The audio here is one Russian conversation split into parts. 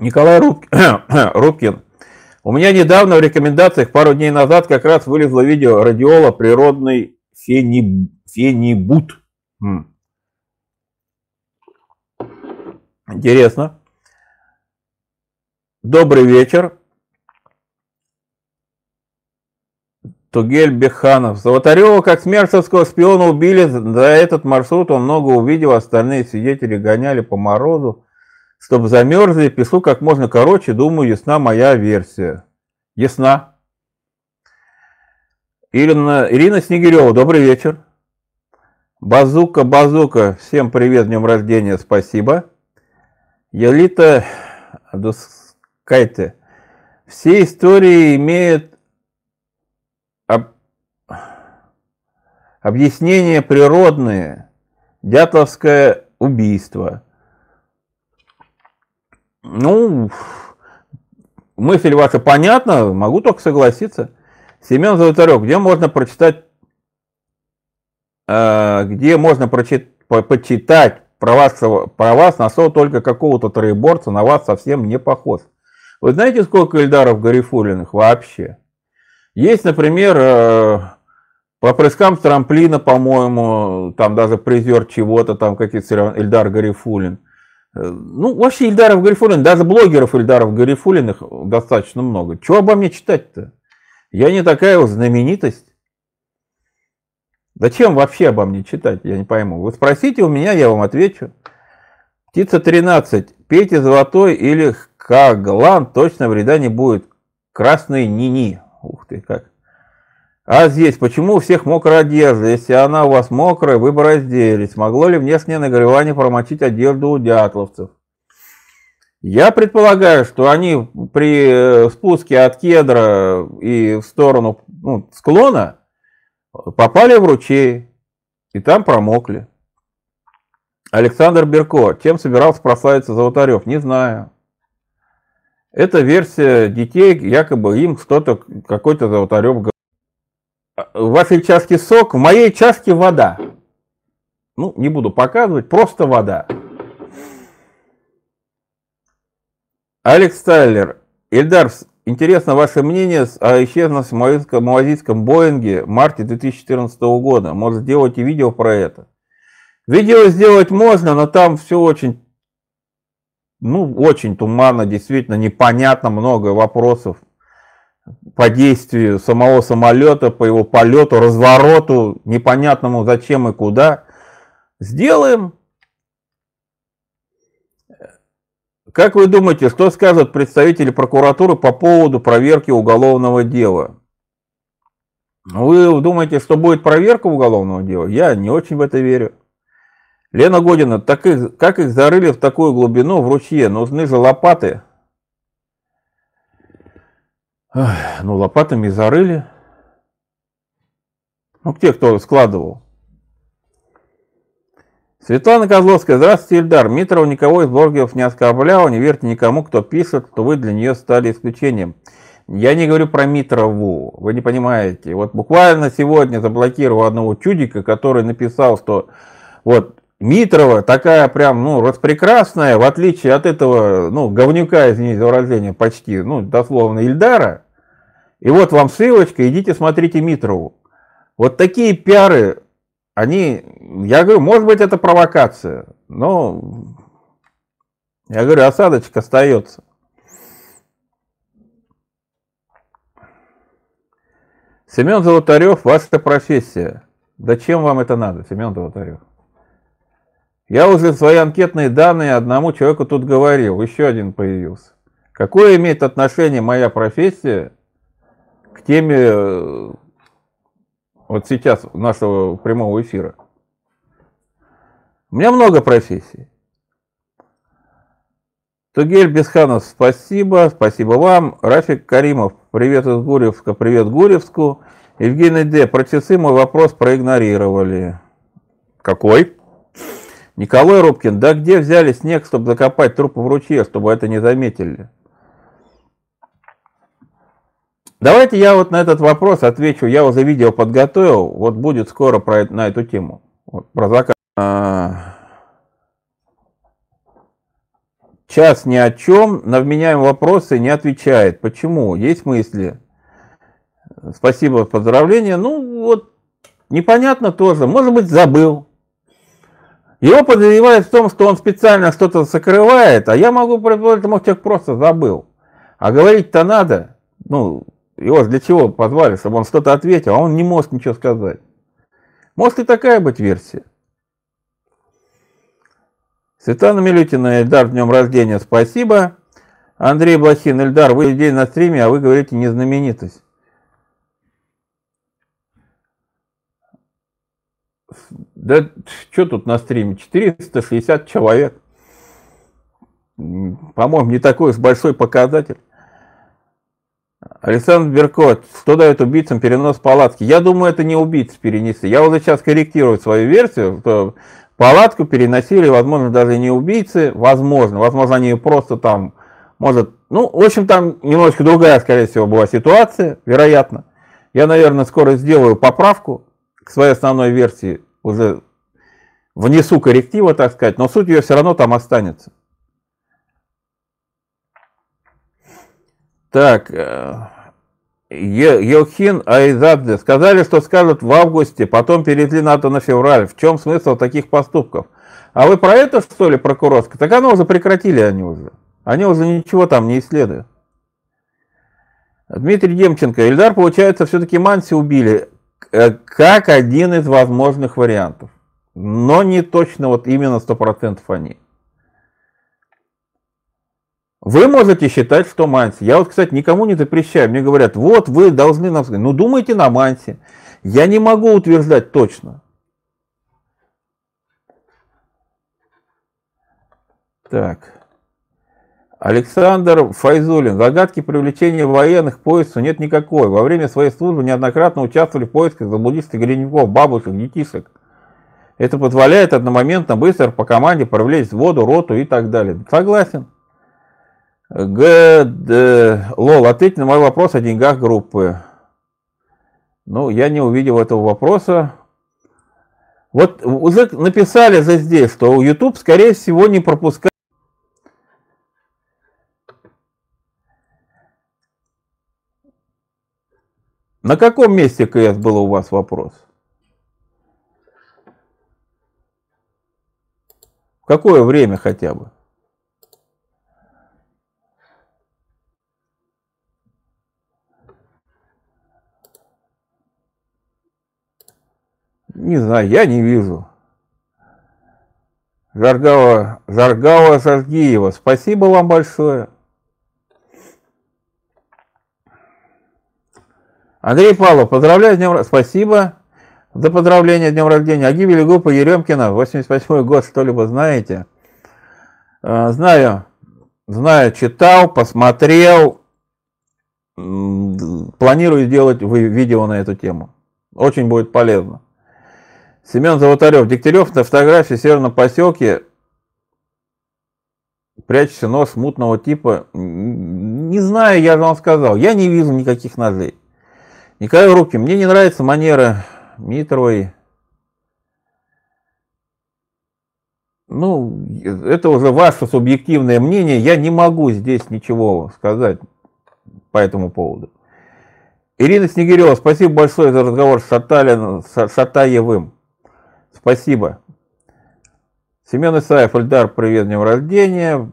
Николай Рубкин. У меня недавно в рекомендациях, пару дней назад, как раз вылезло видео радиола природный фениб, фенибут. Интересно. Добрый вечер. Тугель Беханов. Золотарева как смерчевского шпиона убили. За этот маршрут он много увидел. Остальные свидетели гоняли по морозу. Чтобы замерзли, пишу как можно короче. Думаю, ясна моя версия. Ясна. Ирина, Ирина Снегирева, добрый вечер. Базука, Базука, всем привет, днем рождения, спасибо. Елита Дускайте. Все истории имеют об... объяснение природные. Дятловское убийство. Ну, мысль ваша понятна, могу только согласиться. Семен Золотарев, где можно прочитать, э, где можно прочитать, почитать про вас, про вас нашел только какого-то троеборца, на вас совсем не похож. Вы знаете, сколько Эльдаров Гарифулиных вообще? Есть, например, э, по прыскам с трамплина, по-моему, там даже призер чего-то, там какие-то Эльдар Гарифулин. Э, ну, вообще Ильдаров Гарифулин, даже блогеров Ильдаров Гарифулиных достаточно много. Чего обо мне читать-то? Я не такая вот знаменитость. Зачем вообще обо мне читать, я не пойму. Вы спросите у меня, я вам отвечу. Птица 13. Пейте золотой или Каглан, точно вреда не будет. Красный Нини. Ух ты, как. А здесь, почему у всех мокрая одежда? Если она у вас мокрая, вы бы разделись. Могло ли внешнее нагревание промочить одежду у дятловцев? Я предполагаю, что они при э, спуске от кедра и в сторону ну, склона попали в ручей и там промокли. Александр Берко. Чем собирался прославиться Золотарев? Не знаю. Это версия детей, якобы им что-то, какой-то Золотарев в вашей чашке сок, в моей чашке вода. Ну, не буду показывать, просто вода. Алекс Тайлер. Ильдар, интересно ваше мнение о исчезнувшем малазийском Боинге в марте 2014 года. Может, сделайте видео про это. Видео сделать можно, но там все очень, ну, очень туманно, действительно непонятно, много вопросов по действию самого самолета, по его полету, развороту, непонятному зачем и куда. Сделаем. Как вы думаете, что скажут представители прокуратуры по поводу проверки уголовного дела? Вы думаете, что будет проверка уголовного дела? Я не очень в это верю. Лена Година, так их, как их зарыли в такую глубину в ручье? Нужны же лопаты. Ах, ну, лопатами зарыли. Ну, те, кто складывал. Светлана Козловская. Здравствуйте, Ильдар. Митрова никого из блогеров не оскорбляла. Не верьте никому, кто пишет, что вы для нее стали исключением. Я не говорю про Митрову. Вы не понимаете. Вот буквально сегодня заблокировал одного чудика, который написал, что вот Митрова такая прям, ну, распрекрасная, в отличие от этого, ну, говнюка, извините за выражение, почти, ну, дословно, Ильдара. И вот вам ссылочка, идите смотрите Митрову. Вот такие пиары, они, я говорю, может быть это провокация, но, я говорю, осадочек остается. Семен Золотарев, ваша профессия. Да чем вам это надо, Семен Золотарев? Я уже свои анкетные данные одному человеку тут говорил, еще один появился. Какое имеет отношение моя профессия теме э, вот сейчас нашего прямого эфира? У меня много профессий. Тугель Бесханов, спасибо, спасибо вам. Рафик Каримов, привет из Гурьевска, привет Гурьевску. Евгений Д, про часы мой вопрос проигнорировали. Какой? Николай Рубкин, да где взяли снег, чтобы закопать трупы в ручье, чтобы это не заметили? Давайте я вот на этот вопрос отвечу. Я уже видео подготовил. Вот будет скоро про, на эту тему. Вот, про закат. А, час ни о чем, на вменяемые вопросы не отвечает. Почему? Есть мысли? Спасибо, поздравления. Ну, вот, непонятно тоже. Может быть, забыл. Его подозревают в том, что он специально что-то закрывает, а я могу предположить, что человек просто забыл. А говорить-то надо. Ну, его для чего позвали, чтобы он что-то ответил, а он не может ничего сказать. Может и такая быть версия. Светлана Милютина, Эльдар, днем рождения, спасибо. Андрей Блохин, Эльдар, вы день на стриме, а вы говорите не знаменитость. Да что тут на стриме? 460 человек. По-моему, не такой уж большой показатель. Александр Беркот, что дает убийцам перенос палатки? Я думаю, это не убийцы перенесли. Я вот сейчас корректирую свою версию, что палатку переносили, возможно, даже не убийцы, возможно, возможно, они просто там, может, ну, в общем, там немножечко другая, скорее всего, была ситуация, вероятно. Я, наверное, скоро сделаю поправку к своей основной версии, уже внесу корректива, так сказать, но суть ее все равно там останется. Так, э, Йохин Айзадзе сказали, что скажут в августе, потом перевели НАТО на февраль. В чем смысл таких поступков? А вы про это, что ли, прокурорское? Так оно уже прекратили они уже. Они уже ничего там не исследуют. Дмитрий Демченко. Ильдар, получается, все-таки Манси убили. Э, как один из возможных вариантов. Но не точно вот именно 100% они. Вы можете считать, что Манси. Я вот, кстати, никому не запрещаю. Мне говорят, вот вы должны нам сказать. Ну, думайте на Манси. Я не могу утверждать точно. Так. Александр Файзулин. Загадки привлечения военных к поиску нет никакой. Во время своей службы неоднократно участвовали в поисках заблудистых горняков, бабушек, детишек. Это позволяет одномоментно быстро по команде привлечь воду, роту и так далее. Согласен. Г. Д. Лол, ответь на мой вопрос о деньгах группы. Ну, я не увидел этого вопроса. Вот уже написали за здесь, что YouTube, скорее всего, не пропускает На каком месте КС был у вас вопрос? В какое время хотя бы? Не знаю, я не вижу. Жаргава, Жаргава Саргиева, спасибо вам большое. Андрей Павлов, поздравляю с днем Спасибо за поздравление с днем рождения. А гибели группы Еремкина, 88 год, что-либо знаете? А, знаю, знаю, читал, посмотрел. Планирую сделать видео на эту тему. Очень будет полезно. Семен Золотарев. Дегтярев на фотографии в северном поселке прячется нож мутного типа. Не знаю, я вам сказал. Я не вижу никаких ножей. Николай Руки, мне не нравится манера Митровой. Ну, это уже ваше субъективное мнение, я не могу здесь ничего сказать по этому поводу. Ирина Снегирева, спасибо большое за разговор с, Шаталин, с Шатаевым. Спасибо. Семен Исаев, Эльдар, привет, днем рождения.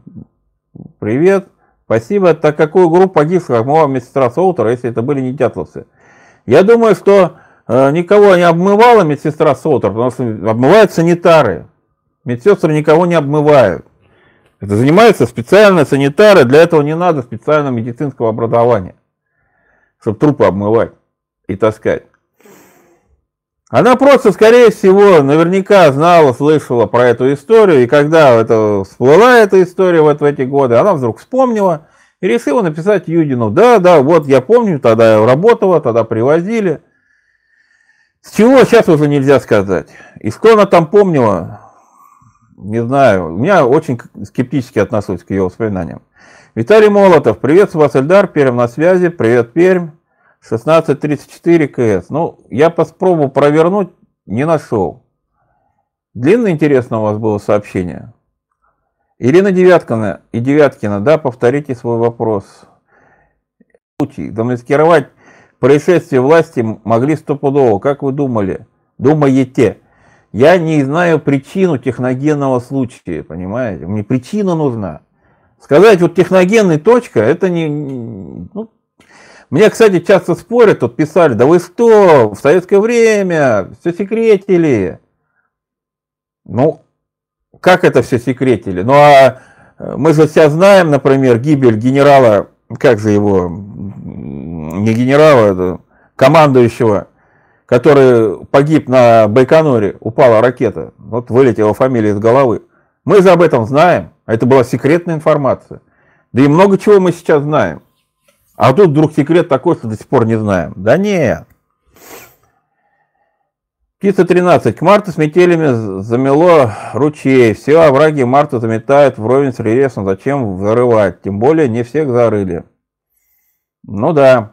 Привет. Спасибо. Так какую группу погибших обмывала медсестра Солтера, если это были не дятловцы? Я думаю, что э, никого не обмывала медсестра Солтер, потому что обмывают санитары. Медсестры никого не обмывают. Это занимаются специальные санитары, для этого не надо специального медицинского образования, чтобы трупы обмывать и таскать. Она просто, скорее всего, наверняка знала, слышала про эту историю, и когда это всплыла эта история вот в эти годы, она вдруг вспомнила, и решила написать Юдину, да, да, вот я помню, тогда я работала, тогда привозили. С чего сейчас уже нельзя сказать. И что она там помнила, не знаю. У меня очень скептически отношусь к ее воспоминаниям. Виталий Молотов, приветствую вас, Эльдар, Перм на связи, привет, Пермь, 1634 КС. Ну, я попробовал провернуть, не нашел. Длинно интересно у вас было сообщение. Ирина Девяткина и Девяткина, да, повторите свой вопрос. Замаскировать происшествие власти могли стопудово, как вы думали? Думаете? Я не знаю причину техногенного случая, понимаете? Мне причина нужна. Сказать вот техногенный точка, это не... Ну, мне, кстати, часто спорят, тут писали, да вы что, в советское время все секретили. Ну, как это все секретили? Ну, а э, мы же все знаем, например, гибель генерала, как же его, не генерала, это командующего, который погиб на Байконуре, упала ракета, вот вылетела фамилия из головы. Мы же об этом знаем, а это была секретная информация. Да и много чего мы сейчас знаем. А тут вдруг секрет такой, что до сих пор не знаем. Да нет. Птица 13. К марту с метелями замело ручей. Все овраги марта заметают вровень с рельефом. Зачем зарывать? Тем более не всех зарыли. Ну да.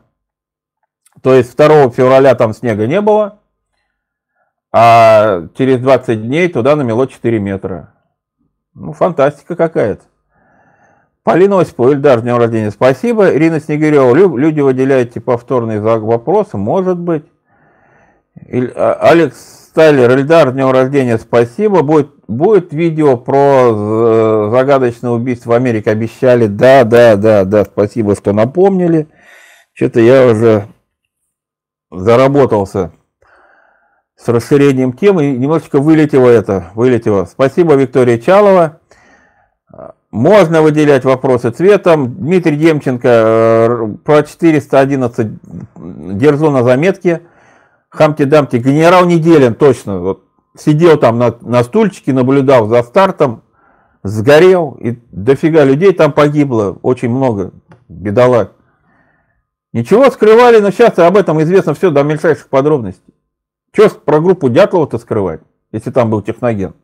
То есть 2 февраля там снега не было, а через 20 дней туда намело 4 метра. Ну, фантастика какая-то. Полина Осипова, Ильдар, днем рождения, спасибо. Ирина Снегирева, люди выделяете повторные вопросы, может быть. А, Алекс Стайлер, Ильдар, днем рождения, спасибо. Будет, будет видео про загадочное убийство в Америке, обещали. Да, да, да, да, спасибо, что напомнили. Что-то я уже заработался с расширением темы, немножечко вылетело это, вылетело. Спасибо, Виктория Чалова. Можно выделять вопросы цветом. Дмитрий Демченко э, про 411 держу на заметке. Хамти-дамти. Генерал Неделин, точно. Вот, сидел там на, на стульчике, наблюдал за стартом, сгорел, и дофига людей там погибло, очень много, бедолаг. Ничего скрывали, но сейчас об этом известно все до мельчайших подробностей. Что про группу Дятлова-то скрывать, если там был техноген?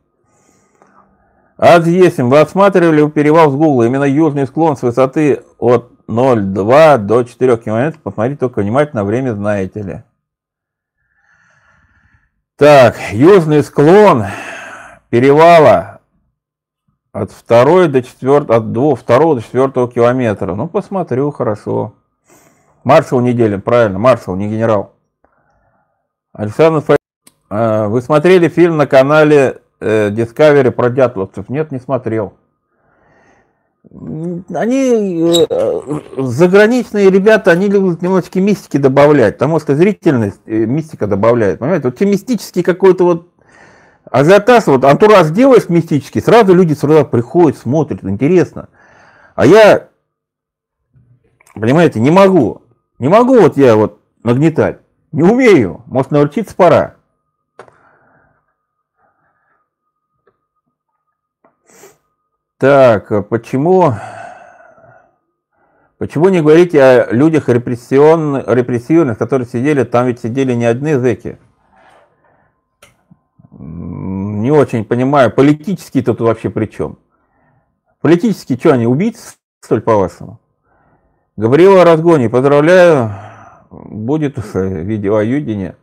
АЗ-8. Вы осматривали перевал с Гугла, именно южный склон с высоты от 0,2 до 4 км. Посмотрите только внимательно, время знаете ли. Так, южный склон перевала от 2 до 4, от 2, 2 до 4 километра. Ну, посмотрю, хорошо. Маршал Неделин, правильно, маршал, не генерал. Александр. А, вы смотрели фильм на канале э, Discovery про дятловцев? Нет, не смотрел. Они, э, заграничные ребята, они любят немножечко мистики добавлять, потому что зрительность э, мистика добавляет. Понимаете, вот те мистический какой-то вот ажиотаж, вот антураж делаешь мистический, сразу люди сюда приходят, смотрят, интересно. А я, понимаете, не могу. Не могу вот я вот нагнетать. Не умею. Может, научиться пора. Так, а почему, почему не говорите о людях репрессионных, репрессивных, которые сидели, там ведь сидели не одни зэки? Не очень понимаю, политические тут вообще при чем? Политические что, они убийцы, что ли, по-вашему? Гавриила Разгони, поздравляю, будет видео о Юдине.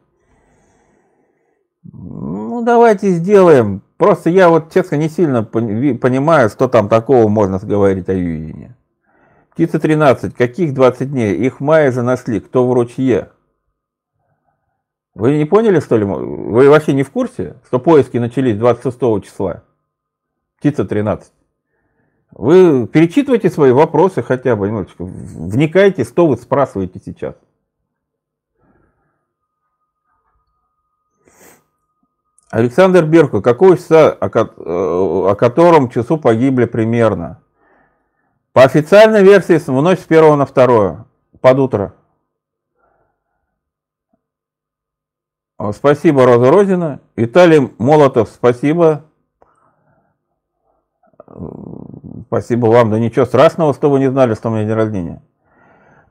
Ну, давайте сделаем. Просто я вот, честно, не сильно понимаю, что там такого можно говорить о Юдине. Птица 13. Каких 20 дней? Их в мае же нашли. Кто в ручье? Вы не поняли, что ли? Вы вообще не в курсе, что поиски начались 26 числа? Птица 13. Вы перечитывайте свои вопросы хотя бы немножечко, вникайте, что вы спрашиваете сейчас. Александр Берко, какого часа, о, о котором часу погибли примерно? По официальной версии в ночь с 1 на 2, под утро. Спасибо, Роза Розина. Виталий Молотов, спасибо. Спасибо вам. Да ничего страшного, что вы не знали, что у меня день рождения.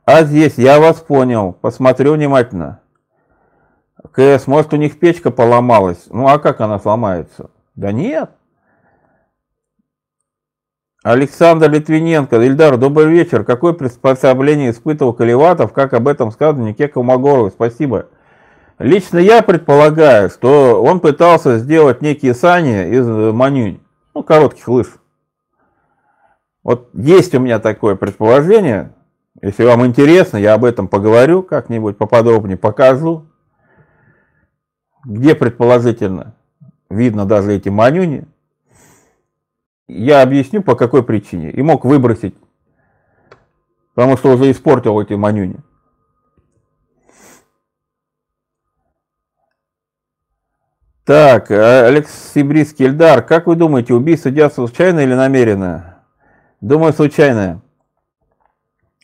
А здесь я вас понял. Посмотрю внимательно. КС, может у них печка поломалась. Ну а как она сломается? Да нет. Александр Литвиненко, Ильдар, добрый вечер. Какое приспособление испытывал Каливатов, как об этом сказано Нике Колмогорову? Спасибо. Лично я предполагаю, что он пытался сделать некие сани из манюнь, ну, коротких лыж. Вот есть у меня такое предположение. Если вам интересно, я об этом поговорю как-нибудь поподробнее, покажу. Где предположительно видно даже эти манюни. Я объясню, по какой причине. И мог выбросить, потому что уже испортил эти манюни. Так, Алекс Сибрийский Эльдар, как вы думаете, убийство делается случайно или намеренно? Думаю, случайное.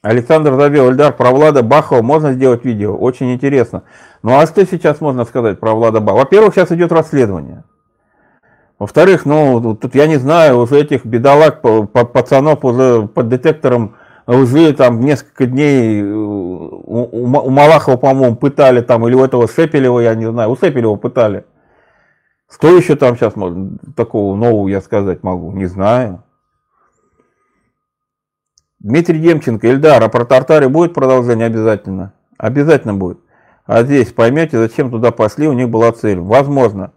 Александр Забел, Эльдар, про Влада Бахова можно сделать видео? Очень интересно. Ну а что сейчас можно сказать про Влада Бахова? Во-первых, сейчас идет расследование. Во-вторых, ну, тут я не знаю, уже этих бедолаг, пацанов уже под детектором лжи там несколько дней э, у, у Малахова, по-моему, пытали там, или у этого Шепелева, я не знаю, у Шепелева пытали. Что еще там сейчас можно, такого нового я сказать могу? Не знаю. Дмитрий Демченко, Ильдар, а про Тартаре будет продолжение обязательно? Обязательно будет. А здесь поймете, зачем туда пошли, у них была цель. Возможно.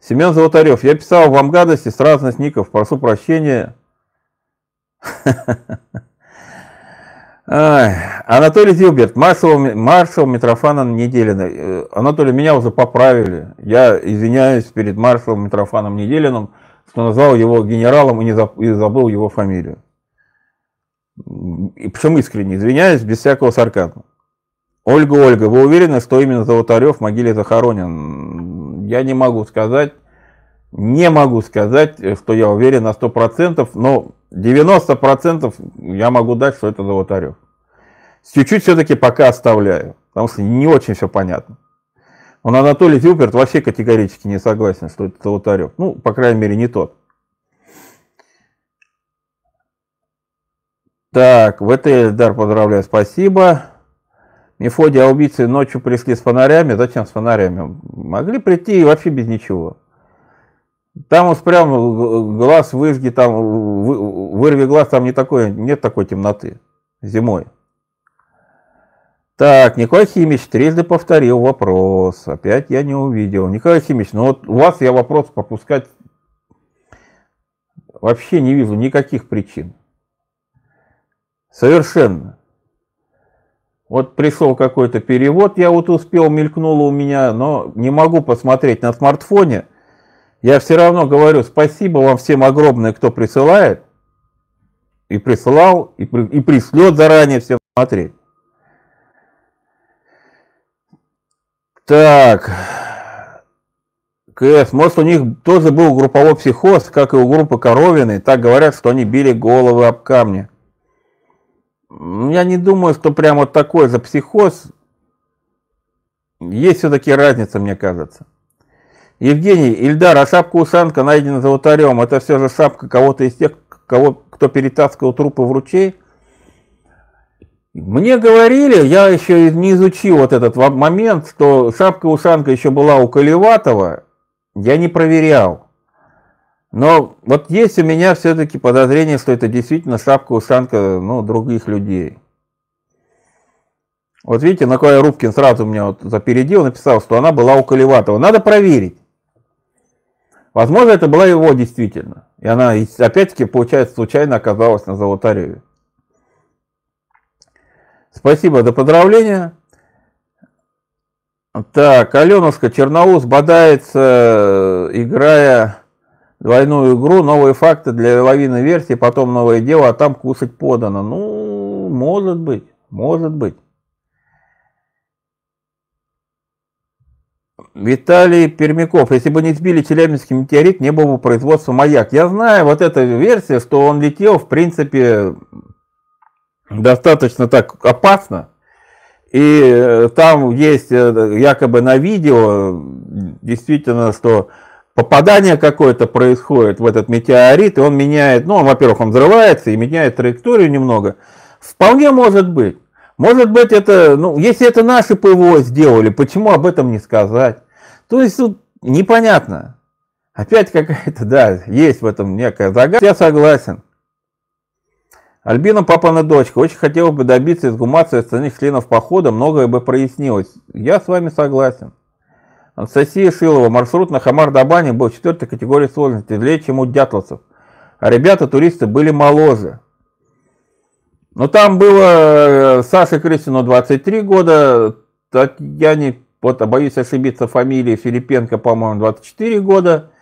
Семен Золотарев, я писал вам гадости с разных ников, прошу прощения. Анатолий Зилберт, маршал, маршал Митрофана Неделина. Э, Анатолий, меня уже поправили. Я извиняюсь перед маршалом Митрофаном Неделиным, что назвал его генералом и, не забыл его фамилию. И причем искренне извиняюсь, без всякого сарказма. Ольга, Ольга, вы уверены, что именно Золотарев в могиле захоронен? Я не могу сказать, не могу сказать, что я уверен на 100%, но 90% я могу дать, что это Золотарев. Чуть-чуть все-таки пока оставляю, потому что не очень все понятно. Он Анатолий Зюперт вообще категорически не согласен, что это Золотарев. Ну, по крайней мере, не тот. Так, ВТ Дар поздравляю, спасибо. Мефодий, а убийцы ночью пришли с фонарями. Зачем с фонарями? Могли прийти и вообще без ничего. Там уж прям глаз выжги, там вырви глаз, там не такой, нет такой темноты зимой. Так, Николай Химич трижды повторил вопрос. Опять я не увидел. Николай Химич, ну вот у вас я вопрос пропускать вообще не вижу никаких причин. Совершенно. Вот пришел какой-то перевод, я вот успел, мелькнуло у меня, но не могу посмотреть на смартфоне – я все равно говорю спасибо вам всем огромное, кто присылает, и присылал, и, при, и пришлет заранее всем смотреть. Так, КС, может у них тоже был групповой психоз, как и у группы Коровины, так говорят, что они били головы об камни. Я не думаю, что прям вот такой за психоз. Есть все-таки разница, мне кажется. Евгений, Ильдар, а шапка-ушанка найдена золотарем, это все же шапка кого-то из тех, кого, кто перетаскивал трупы в ручей? Мне говорили, я еще не изучил вот этот момент, что шапка-ушанка еще была у Колеватова, я не проверял. Но вот есть у меня все-таки подозрение, что это действительно шапка-ушанка ну, других людей. Вот видите, Николай Рубкин сразу меня вот запередил, написал, что она была у Колеватова. Надо проверить. Возможно, это была его действительно. И она, опять-таки, получается, случайно оказалась на Золотареве. Спасибо за поздравления. Так, Аленушка, Черноус бодается, играя двойную игру, новые факты для лавины версии, потом новое дело, а там кушать подано. Ну, может быть, может быть. Виталий Пермяков, если бы не сбили Челябинский метеорит, не было бы производства «Маяк». Я знаю, вот эта версия, что он летел, в принципе, достаточно так опасно. И э, там есть э, якобы на видео, действительно, что попадание какое-то происходит в этот метеорит, и он меняет, ну, во-первых, он взрывается и меняет траекторию немного. Вполне может быть. Может быть, это, ну, если это наши ПВО сделали, почему об этом не сказать? То есть тут непонятно. Опять какая-то, да, есть в этом некая загадка. Я согласен. Альбина папа дочка. Очень хотела бы добиться изгумации остальных членов похода, многое бы прояснилось. Я с вами согласен. Анастасия Шилова. Маршрут на Хамар-Дабане был четвертой категории сложности, длиннее, чем у дятловцев. А ребята-туристы были моложе. Но там было э, Саше Крысину 23 года, Татьяне, вот боюсь ошибиться, фамилии Филипенко, по-моему, 24 года,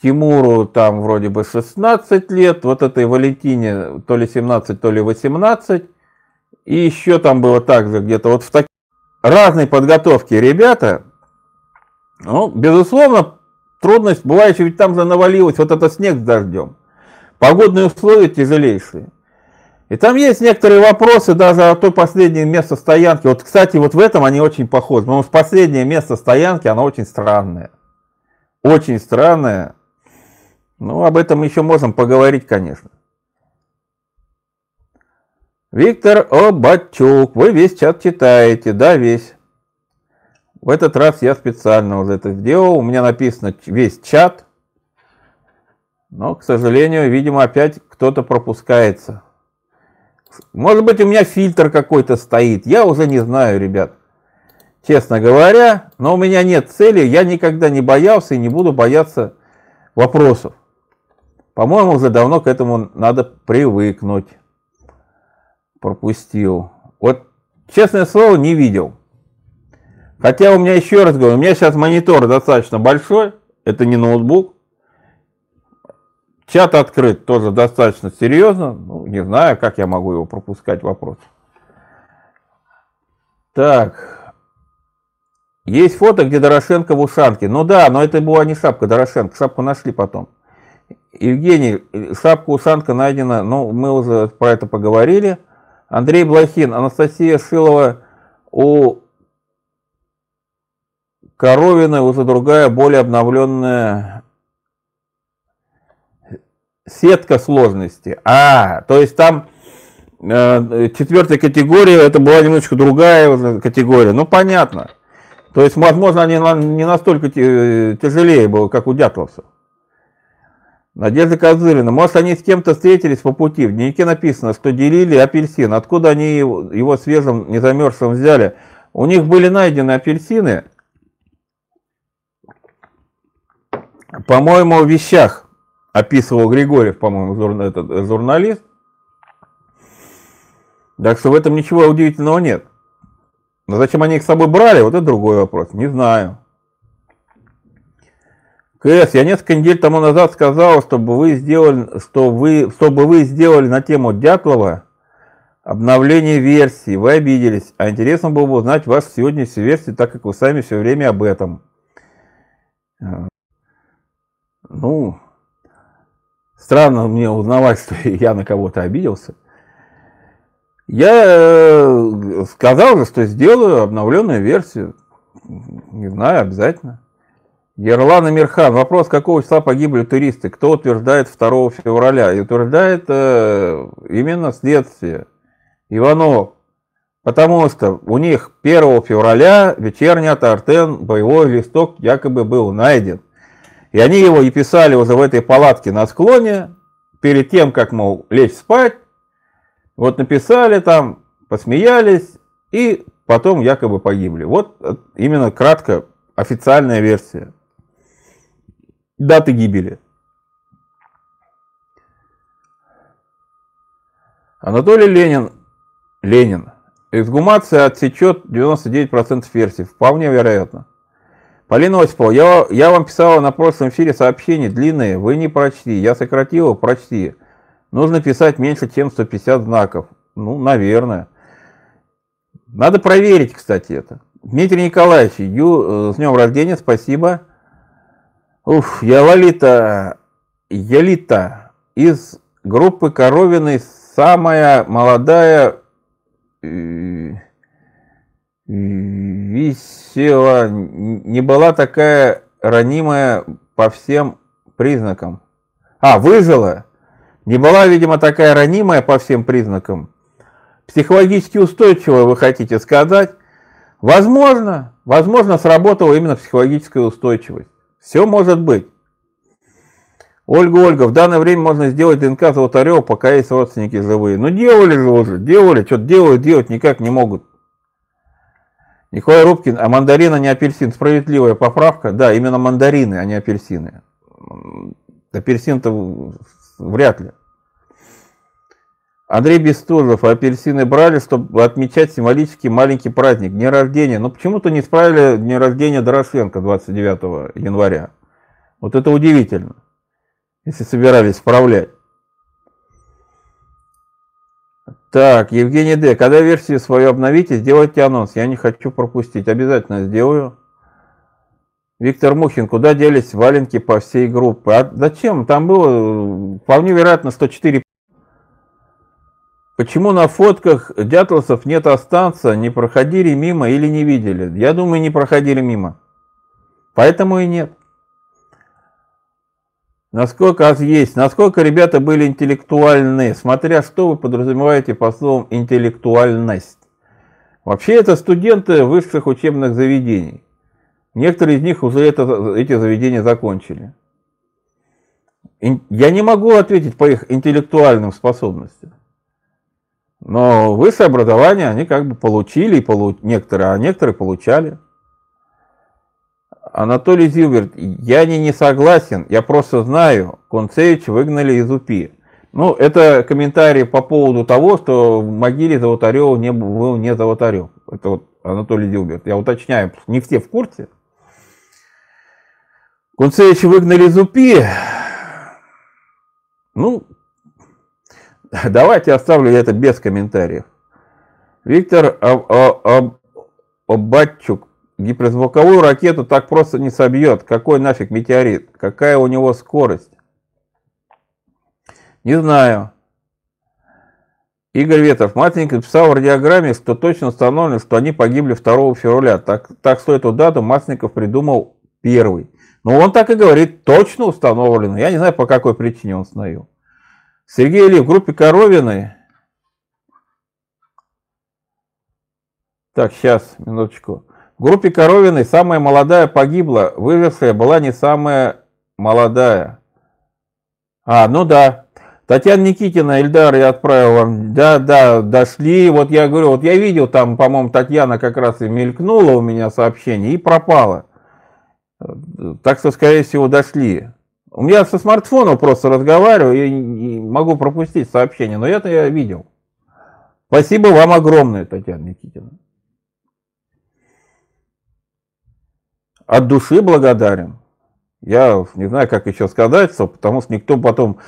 Тимуру там вроде бы 16 лет, вот этой Валентине то ли 17, то ли 18, и еще там было также где-то вот в такой разной подготовке ребята, ну, безусловно, трудность бывает, ведь там же навалилось вот это снег с дождем. Погодные условия тяжелейшие. И там есть некоторые вопросы даже о той последнее место стоянки. Вот, кстати, вот в этом они очень похожи. Потому что последнее место стоянки, оно очень странное. Очень странное. Ну, об этом еще можем поговорить, конечно. Виктор Обачук, вы весь чат читаете, да, весь. В этот раз я специально уже это сделал. У меня написано весь чат. Но, к сожалению, видимо, опять кто-то пропускается. Может быть, у меня фильтр какой-то стоит. Я уже не знаю, ребят. Честно говоря, но у меня нет цели. Я никогда не боялся и не буду бояться вопросов. По-моему, уже давно к этому надо привыкнуть. Пропустил. Вот, честное слово, не видел. Хотя у меня, еще раз говорю, у меня сейчас монитор достаточно большой. Это не ноутбук. Чат открыт тоже достаточно серьезно. Ну, не знаю, как я могу его пропускать вопрос. Так. Есть фото, где Дорошенко в ушанке. Ну да, но это была не шапка Дорошенко. Шапку нашли потом. Евгений, шапка-ушанка найдена. Ну, мы уже про это поговорили. Андрей Блохин, Анастасия Шилова у Коровина, уже другая, более обновленная сетка сложности. А, то есть там э, четвертая категория, это была немножечко другая категория. Ну, понятно. То есть, возможно, они не настолько тяжелее было, как у дятловцев. Надежда Козырина. Может, они с кем-то встретились по пути. В дневнике написано, что делили апельсин. Откуда они его, его свежим, не замерзшим взяли? У них были найдены апельсины, по-моему, в вещах описывал Григорьев, по-моему, этот э, журналист. Так что в этом ничего удивительного нет. Но зачем они их с собой брали, вот это другой вопрос. Не знаю. КС, я несколько недель тому назад сказал, чтобы вы сделали, что вы, чтобы вы сделали на тему Дятлова обновление версии. Вы обиделись. А интересно было бы узнать вашу сегодняшнюю версию, так как вы сами все время об этом. Ну, Странно мне узнавать, что я на кого-то обиделся. Я э, сказал же, что сделаю обновленную версию. Не знаю, обязательно. Ерлан Амирхан. Вопрос, какого числа погибли туристы? Кто утверждает 2 февраля? И утверждает э, именно следствие. Иванов. Потому что у них 1 февраля вечерний Артен боевой листок якобы был найден. И они его и писали уже в этой палатке на склоне, перед тем, как, мол, лечь спать. Вот написали там, посмеялись, и потом якобы погибли. Вот э, именно кратко официальная версия. Даты гибели. Анатолий Ленин. Ленин. Эксгумация отсечет 99% версий. Вполне вероятно. Полина Осипова, я, я вам писала на прошлом эфире сообщение длинное, вы не прочли. Я сократила, прочти. Нужно писать меньше, чем 150 знаков. Ну, наверное. Надо проверить, кстати, это. Дмитрий Николаевич, ю, э, с днем рождения, спасибо. Уф, я Лолита, Ялита из группы Коровиной, самая молодая э, висела, не была такая ранимая по всем признакам. А, выжила. Не была, видимо, такая ранимая по всем признакам. Психологически устойчивая, вы хотите сказать? Возможно, возможно, сработала именно психологическая устойчивость. Все может быть. Ольга, Ольга, в данное время можно сделать ДНК Золотарева, пока есть родственники живые. Ну делали же уже, делали, что-то делают, делать никак не могут. Николай Рубкин, а мандарин, а не апельсин. Справедливая поправка. Да, именно мандарины, а не апельсины. Апельсин-то вряд ли. Андрей Бестужев, апельсины брали, чтобы отмечать символический маленький праздник, день рождения. Но почему-то не справили день рождения Дорошенко 29 января. Вот это удивительно, если собирались справлять. Так, Евгений Д. Когда версию свою обновите, сделайте анонс. Я не хочу пропустить. Обязательно сделаю. Виктор Мухин, куда делись валенки по всей группе? А зачем? Там было вполне вероятно 104. Почему на фотках дятловцев нет останца, не проходили мимо или не видели? Я думаю, не проходили мимо. Поэтому и нет. Насколько есть, насколько ребята были интеллектуальны, смотря что вы подразумеваете по словам интеллектуальность. Вообще это студенты высших учебных заведений. Некоторые из них уже это, эти заведения закончили. Я не могу ответить по их интеллектуальным способностям. Но высшее образование они как бы получили, полу... некоторые, а некоторые получали. Анатолий Зилберт, я не, не согласен, я просто знаю, Концевич выгнали из УПИ. Ну, это комментарий по поводу того, что в могиле Золотарева не был не Золотарев. Это вот Анатолий Зилберт. Я уточняю, не все в курсе. Кунцевича выгнали из УПИ. Ну, давайте оставлю это без комментариев. Виктор Обатчук Гиперзвуковую ракету так просто не собьет. Какой нафиг метеорит? Какая у него скорость? Не знаю. Игорь Ветров. Матенька написал в радиограмме, что точно установлено, что они погибли 2 февраля. Так, так что эту дату Масленников придумал первый. Но он так и говорит, точно установлено. Я не знаю, по какой причине он установил. Сергей Ли в группе Коровиной. Так, сейчас, минуточку. Группе Коровиной самая молодая погибла, выжившая была не самая молодая. А, ну да. Татьяна Никитина, Эльдар, я отправил вам. Да, да, дошли. Вот я говорю, вот я видел там, по-моему, Татьяна как раз и мелькнула у меня сообщение и пропала. Так что, скорее всего, дошли. У меня со смартфона просто разговариваю и могу пропустить сообщение, но это я видел. Спасибо вам огромное, Татьяна Никитина. От души благодарен. Я не знаю, как еще сказать, потому что никто потом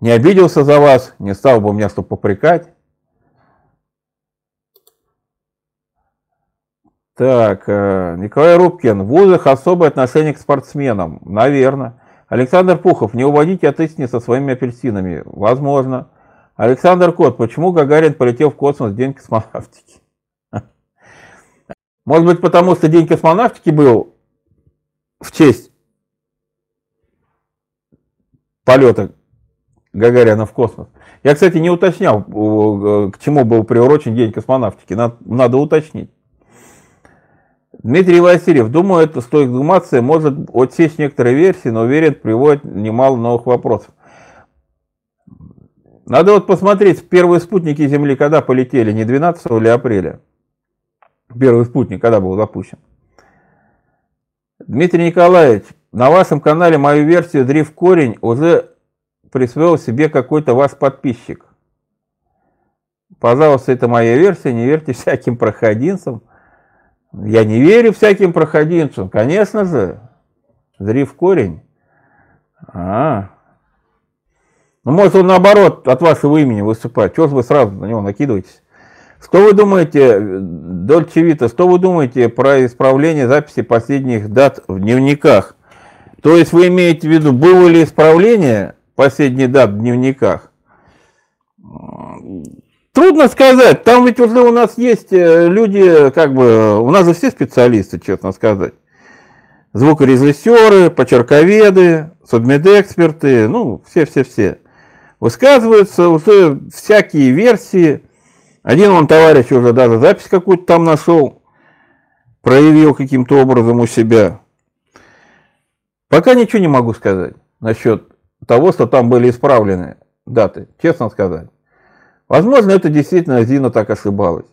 не обиделся за вас, не стал бы меня что попрекать. Так, э, Николай Рубкин. В вузах особое отношение к спортсменам. Наверное. Александр Пухов. Не уводите от истины со своими апельсинами. Возможно. Александр Кот. Почему Гагарин полетел в космос в день космонавтики? Может быть, потому что день космонавтики был в честь полета Гагарина в космос. Я, кстати, не уточнял, к чему был приурочен День космонавтики. Надо, надо уточнить. Дмитрий Васильев. Думаю, эта стоигмация может отсечь некоторые версии, но уверен, приводит немало новых вопросов. Надо вот посмотреть, первые спутники Земли когда полетели, не 12 или апреля? Первый спутник когда был запущен? Дмитрий Николаевич, на вашем канале мою версию «Дрифт корень» уже присвоил себе какой-то ваш подписчик. Пожалуйста, это моя версия, не верьте всяким проходинцам. Я не верю всяким проходинцам, конечно же. Дрифт корень. А, ну, может, он наоборот от вашего имени выступает. Чего же вы сразу на него накидываетесь? Что вы думаете, Дольче Вита, что вы думаете про исправление записи последних дат в дневниках? То есть вы имеете в виду, было ли исправление последних дат в дневниках? Трудно сказать. Там ведь уже у нас есть э, люди, как бы, у нас же все специалисты, честно сказать. Звукорежиссеры, почерковеды, судмедэксперты, ну, все-все-все. Высказываются уже всякие версии, один он товарищ уже даже запись какую-то там нашел, проявил каким-то образом у себя. Пока ничего не могу сказать насчет того, что там были исправлены даты, честно сказать. Возможно, это действительно Зина так ошибалась.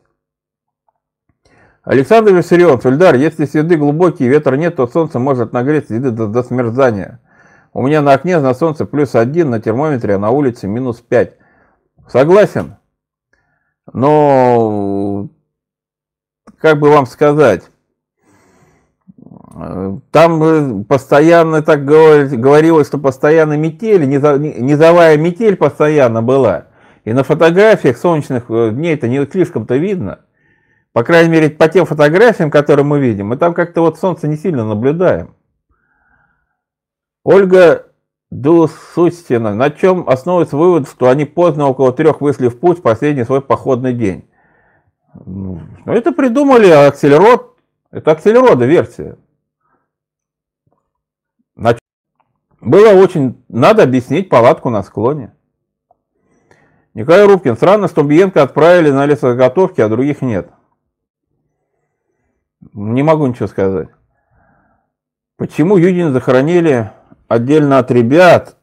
Александр Виссарионов, Ильдар, если следы глубокие, ветра нет, то солнце может нагреть следы до, до смерзания. У меня на окне на солнце плюс один, на термометре, а на улице минус пять. Согласен? Но, как бы вам сказать, там постоянно так говорилось, что постоянно метель, низовая метель постоянно была. И на фотографиях солнечных э, дней это не слишком-то видно. По крайней мере, по тем фотографиям, которые мы видим, мы там как-то вот солнце не сильно наблюдаем. Ольга Дусустина, на чем основывается вывод, что они поздно около трех вышли в путь в последний свой походный день? Ну, это придумали акселерод, это акселерода версия. Было очень, надо объяснить палатку на склоне. Николай Рубкин, странно, что Биенко отправили на лесозаготовки, а других нет. Не могу ничего сказать. Почему Юдина захоронили отдельно от ребят?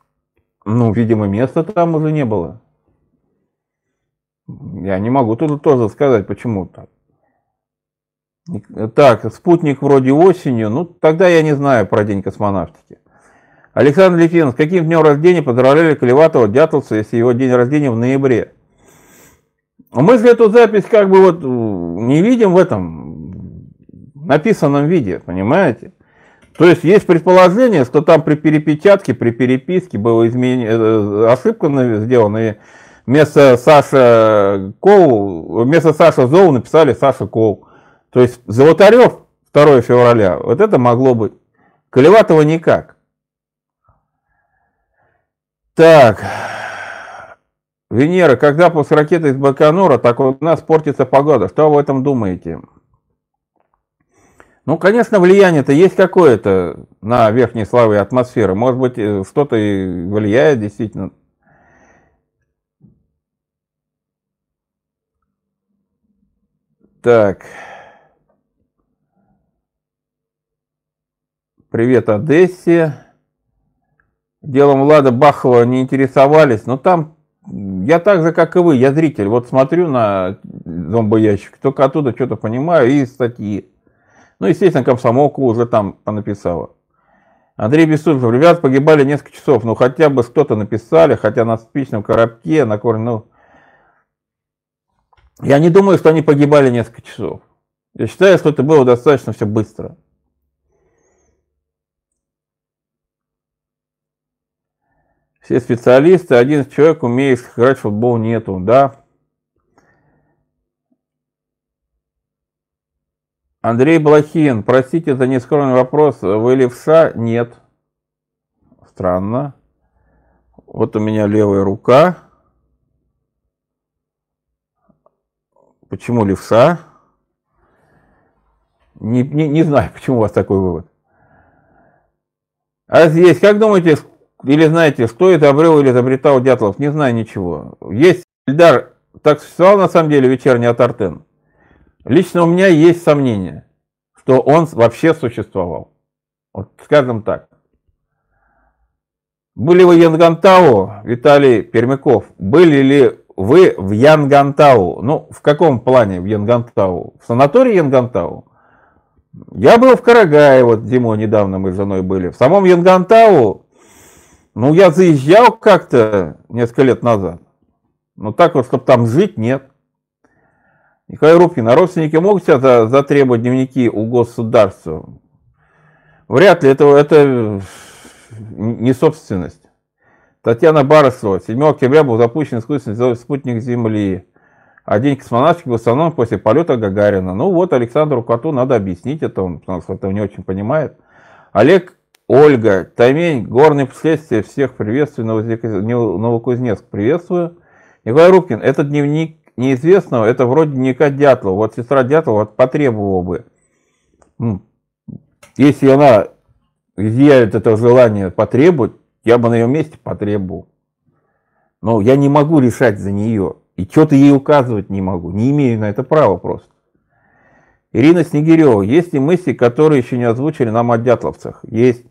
Ну, видимо, места там уже не было. Я не могу тут тоже сказать, почему так. Так, спутник вроде осенью. Ну, тогда я не знаю про день космонавтики. Александр Литвин, с каким днем рождения поздравляли Колеватова Дятловца, если его день рождения в ноябре? Мы же эту запись как бы вот не видим в этом написанном виде, понимаете? То есть есть предположение, что там при перепечатке, при переписке была измен... Э, ошибка сделана, и вместо Саша Кол, вместо Саша Зоу написали Саша Кол. То есть Золотарев 2 февраля, вот это могло быть. Колеватова никак. Так, Венера, когда после ракеты из Байконура, так у нас портится погода. Что вы об этом думаете? Ну, конечно, влияние-то есть какое-то на верхние слои атмосферы. Может быть, э, что-то и влияет действительно. Так. Привет Одессе делом Влада Бахова не интересовались, но там я так же, как и вы, я зритель. Вот смотрю на зомбоящик, только оттуда что-то понимаю и статьи. Ну, естественно, комсомолку уже там понаписала. Андрей Бессудов, ребят погибали несколько часов, ну хотя бы что-то написали, хотя на спичном коробке, на корне, ну... Я не думаю, что они погибали несколько часов. Я считаю, что это было достаточно все быстро. Все специалисты, один человек умеет играть в футбол нету, да. Андрей Блохин, простите за нескромный вопрос, вы левша? Нет. Странно. Вот у меня левая рука. Почему левша? Не, не, не знаю, почему у вас такой вывод. А здесь, как думаете, или знаете, что изобрел или изобретал Дятлов? Не знаю ничего. Есть Ильдар, так существовал на самом деле вечерний Атартен. Лично у меня есть сомнение, что он вообще существовал. Вот скажем так. Были вы Янгантау, Виталий Пермяков? Были ли вы в Янгантау? Ну, в каком плане в Янгантау? В санатории Янгантау? Я был в Карагае, вот зимой недавно мы с женой были. В самом Янгантау ну, я заезжал как-то несколько лет назад. Но так вот, чтобы там жить, нет. Николай Рубкин, а родственники могут себя затребовать дневники у государства? Вряд ли, это, это не собственность. Татьяна Барышева, 7 октября был запущен искусственный спутник Земли. А день космонавтики в основном после полета Гагарина. Ну вот, Александру Коту надо объяснить это, он потому что это не очень понимает. Олег Ольга, Тамень, горные последствия, всех приветствую, Новокузнецк приветствую. Николай Рубкин, этот дневник неизвестного, это вроде дневника Дятлова. Вот сестра Дятлова вот потребовала бы, если она изъявит это желание потребовать, я бы на ее месте потребовал. Но я не могу решать за нее. И что-то ей указывать не могу. Не имею на это права просто. Ирина Снегирева. Есть ли мысли, которые еще не озвучили нам о дятловцах? Есть.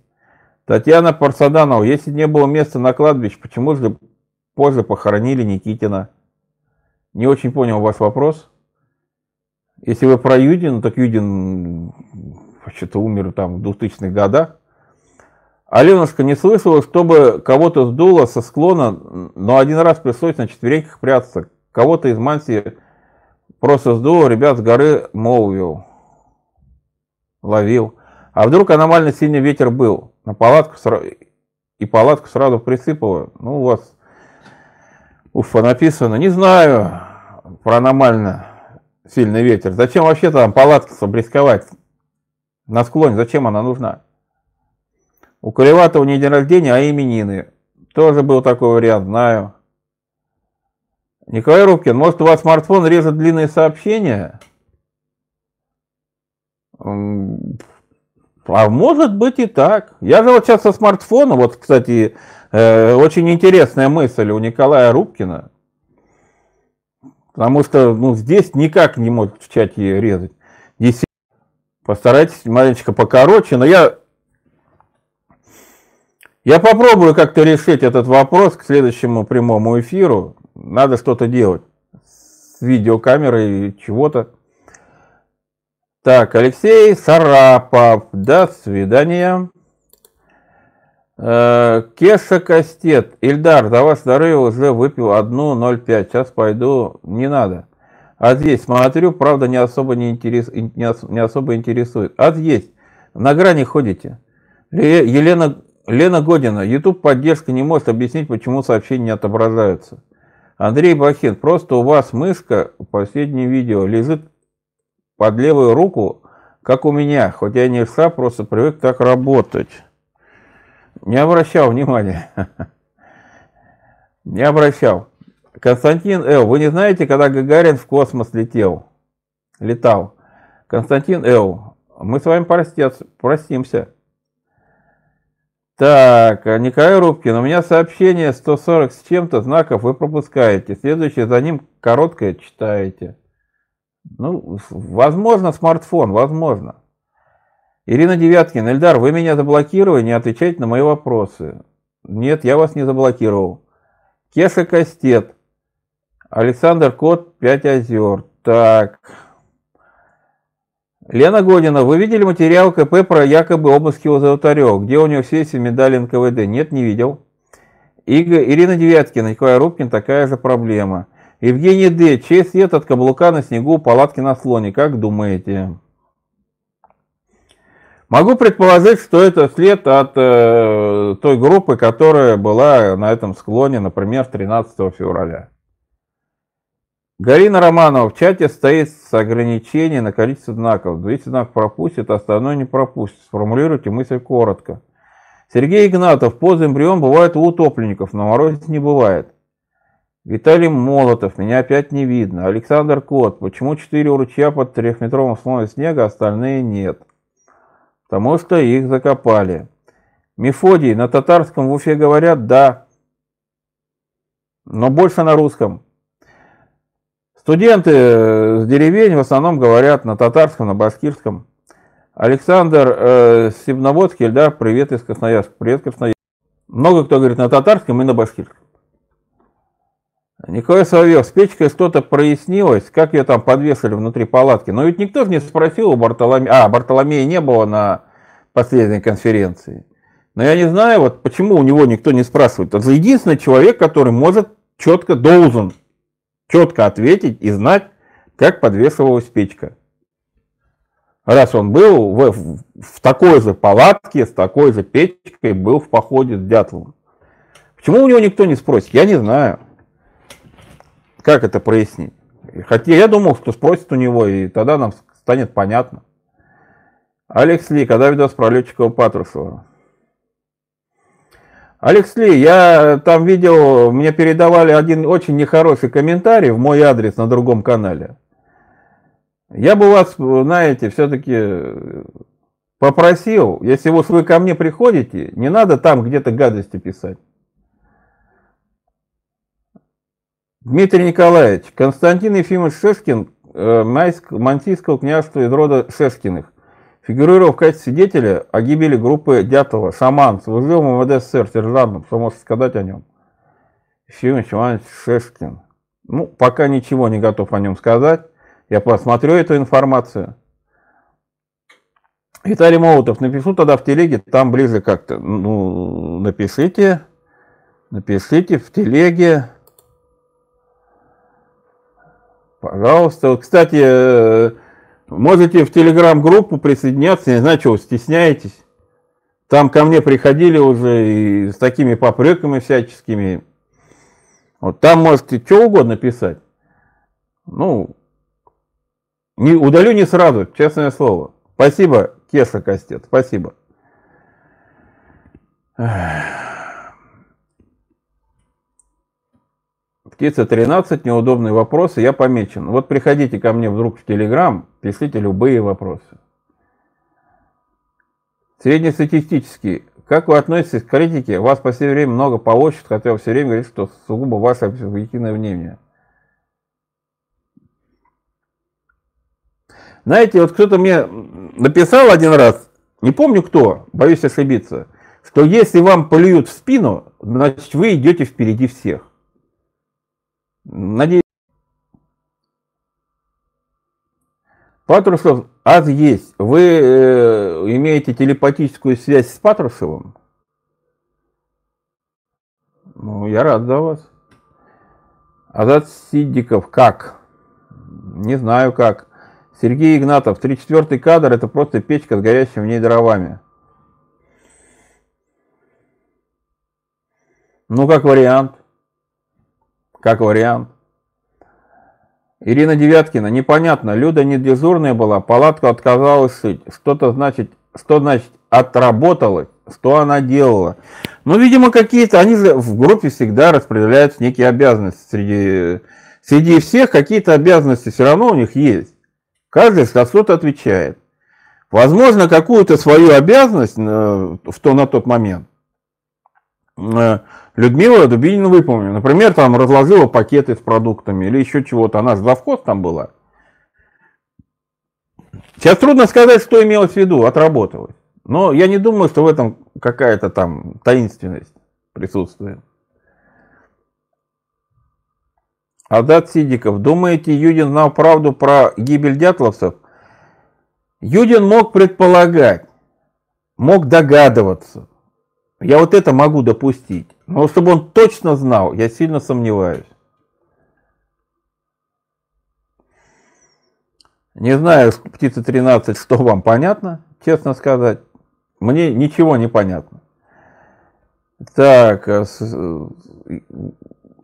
Татьяна Парсаданова, если не было места на кладбище, почему же позже похоронили Никитина? Не очень понял ваш вопрос. Если вы про Юдина, так Юдин вообще-то умер там в 2000-х годах. Аленушка не слышала, чтобы кого-то сдуло со склона, но один раз пришлось на четвереньках прятаться. Кого-то из мантии Просто сдул ребят с горы Моувил. Ловил. А вдруг аномально сильный ветер был? На палатку сразу, и палатку сразу присыпало. Ну, у вас уфа написано. Не знаю про аномально сильный ветер. Зачем вообще там палатку обрисковать на склоне? Зачем она нужна? У Колеватова не день рождения, а именины. Тоже был такой вариант, знаю. Николай Рубкин, может у вас смартфон режет длинные сообщения? А может быть и так. Я же вот сейчас со смартфона, вот, кстати, очень интересная мысль у Николая Рубкина. Потому что ну, здесь никак не может в чате резать. Здесь постарайтесь маленечко покороче, но я, я попробую как-то решить этот вопрос к следующему прямому эфиру. Надо что-то делать с видеокамерой и чего-то. Так, Алексей Сарапов. До свидания. Э, Кеша Кастет. Ильдар, за вас здоровья уже выпил одну 0,5. Сейчас пойду. Не надо. Здесь смотрю, правда, не особо, не интерес, не особо интересует. Здесь на грани ходите. Елена, Лена Година. YouTube поддержка не может объяснить, почему сообщения не отображаются. Андрей Бахин. Просто у вас мышка в последнем видео лежит под левую руку, как у меня, хоть я не ИСа, просто привык так работать. Не обращал внимания. Не обращал. Константин Л., вы не знаете, когда Гагарин в космос летел? Летал. Константин Л., мы с вами простец, простимся. Так, Николай Рубкин, у меня сообщение 140 с чем-то знаков вы пропускаете. Следующее за ним короткое читаете. Ну, возможно, смартфон, возможно. Ирина Девяткина, Эльдар, вы меня заблокировали, не отвечаете на мои вопросы. Нет, я вас не заблокировал. Кеша Кастет. Александр Кот, 5 озер. Так. Лена Година, вы видели материал КП про якобы обыски у Золотарева? Где у него все эти медали НКВД? Нет, не видел. Игорь, Ирина Девяткина, Николай Рубкин, такая же проблема. Евгений Д. Чей след от каблука на снегу палатки на слоне? Как думаете? Могу предположить, что это след от э, той группы, которая была на этом склоне, например, 13 февраля. Галина Романова в чате стоит с ограничением на количество знаков. 200 знаков пропустит, а остальное не пропустит. Сформулируйте мысль коротко. Сергей Игнатов. Поза эмбрион бывает у утопленников, но морозе не бывает. Виталий Молотов, меня опять не видно. Александр Кот, почему четыре ручья под трехметровым слоем снега, остальные нет? Потому что их закопали. Мефодий, на татарском в Уфе говорят «да», но больше на русском. Студенты с деревень в основном говорят на татарском, на башкирском. Александр э, Сибноводский, да, привет из Красноярска. Привет, Красноярск. Много кто говорит на татарском и на башкирском. Николай Соловьев, с печкой что-то прояснилось, как ее там подвесили внутри палатки. Но ведь никто же не спросил у Бартоломея, а, Бартоломея не было на последней конференции. Но я не знаю, вот почему у него никто не спрашивает. Это единственный человек, который может четко, должен четко ответить и знать, как подвешивалась печка. Раз он был в, в, такой же палатке, с такой же печкой, был в походе с Дятловым. Почему у него никто не спросит, я не знаю. Как это прояснить? Хотя я думал, что спросит у него, и тогда нам станет понятно. Алекс Ли, когда видос про летчика Патрусова? Алекс Ли, я там видел, мне передавали один очень нехороший комментарий в мой адрес на другом канале. Я бы вас, знаете, все-таки попросил, если вот вы ко мне приходите, не надо там где-то гадости писать. Дмитрий Николаевич, Константин Ефимович Шешкин, э, Мантийского княжества из рода Шешкиных, фигурировал в качестве свидетеля о гибели группы Дятлова, шаман, служил в МВД сержантом, что можете сказать о нем? Ефимович Иванович Шешкин. Ну, пока ничего не готов о нем сказать. Я посмотрю эту информацию. Виталий Молотов, напишу тогда в телеге, там ближе как-то. Ну, напишите, напишите в телеге. Пожалуйста. Кстати, э, можете в телеграм-группу присоединяться, не знаю, чего стесняетесь. Там ко мне приходили уже и с такими попреками всяческими. Вот там можете что угодно писать. Ну, не, удалю не сразу, честное слово. Спасибо, Кеша Костет, спасибо. Птица 13, неудобные вопросы, я помечен. Вот приходите ко мне вдруг в Телеграм, пишите любые вопросы. Среднестатистический. Как вы относитесь к критике? Вас по все время много полощет, хотя все время говорит, что сугубо ваше объективное мнение. Знаете, вот кто-то мне написал один раз, не помню кто, боюсь ошибиться, что если вам плюют в спину, значит вы идете впереди всех. Надеюсь. Патрушев аз есть. Вы э, имеете телепатическую связь с Патрушевым? Ну, я рад за вас. Азат Сиддиков как? Не знаю как. Сергей Игнатов, 34 кадр, это просто печка с горящими в ней дровами. Ну, как вариант. Как вариант. Ирина Девяткина, непонятно, Люда не дежурная была, палатку отказалась шить. Что-то значит, что значит отработалось, что она делала. Ну, видимо, какие-то, они в группе всегда распределяются некие обязанности. Среди, среди всех какие-то обязанности все равно у них есть. Каждый за что-то отвечает. Возможно, какую-то свою обязанность э, в то, на тот момент Людмила Дубинина выполнила. Например, там разложила пакеты с продуктами или еще чего-то. Она же завхоз там была. Сейчас трудно сказать, что имелось в виду, отработалось. Но я не думаю, что в этом какая-то там таинственность присутствует. Адат Сидиков, думаете, Юдин знал правду про гибель дятловцев? Юдин мог предполагать, мог догадываться. Я вот это могу допустить. Но чтобы он точно знал, я сильно сомневаюсь. Не знаю, птица 13, что вам понятно, честно сказать. Мне ничего не понятно. Так, а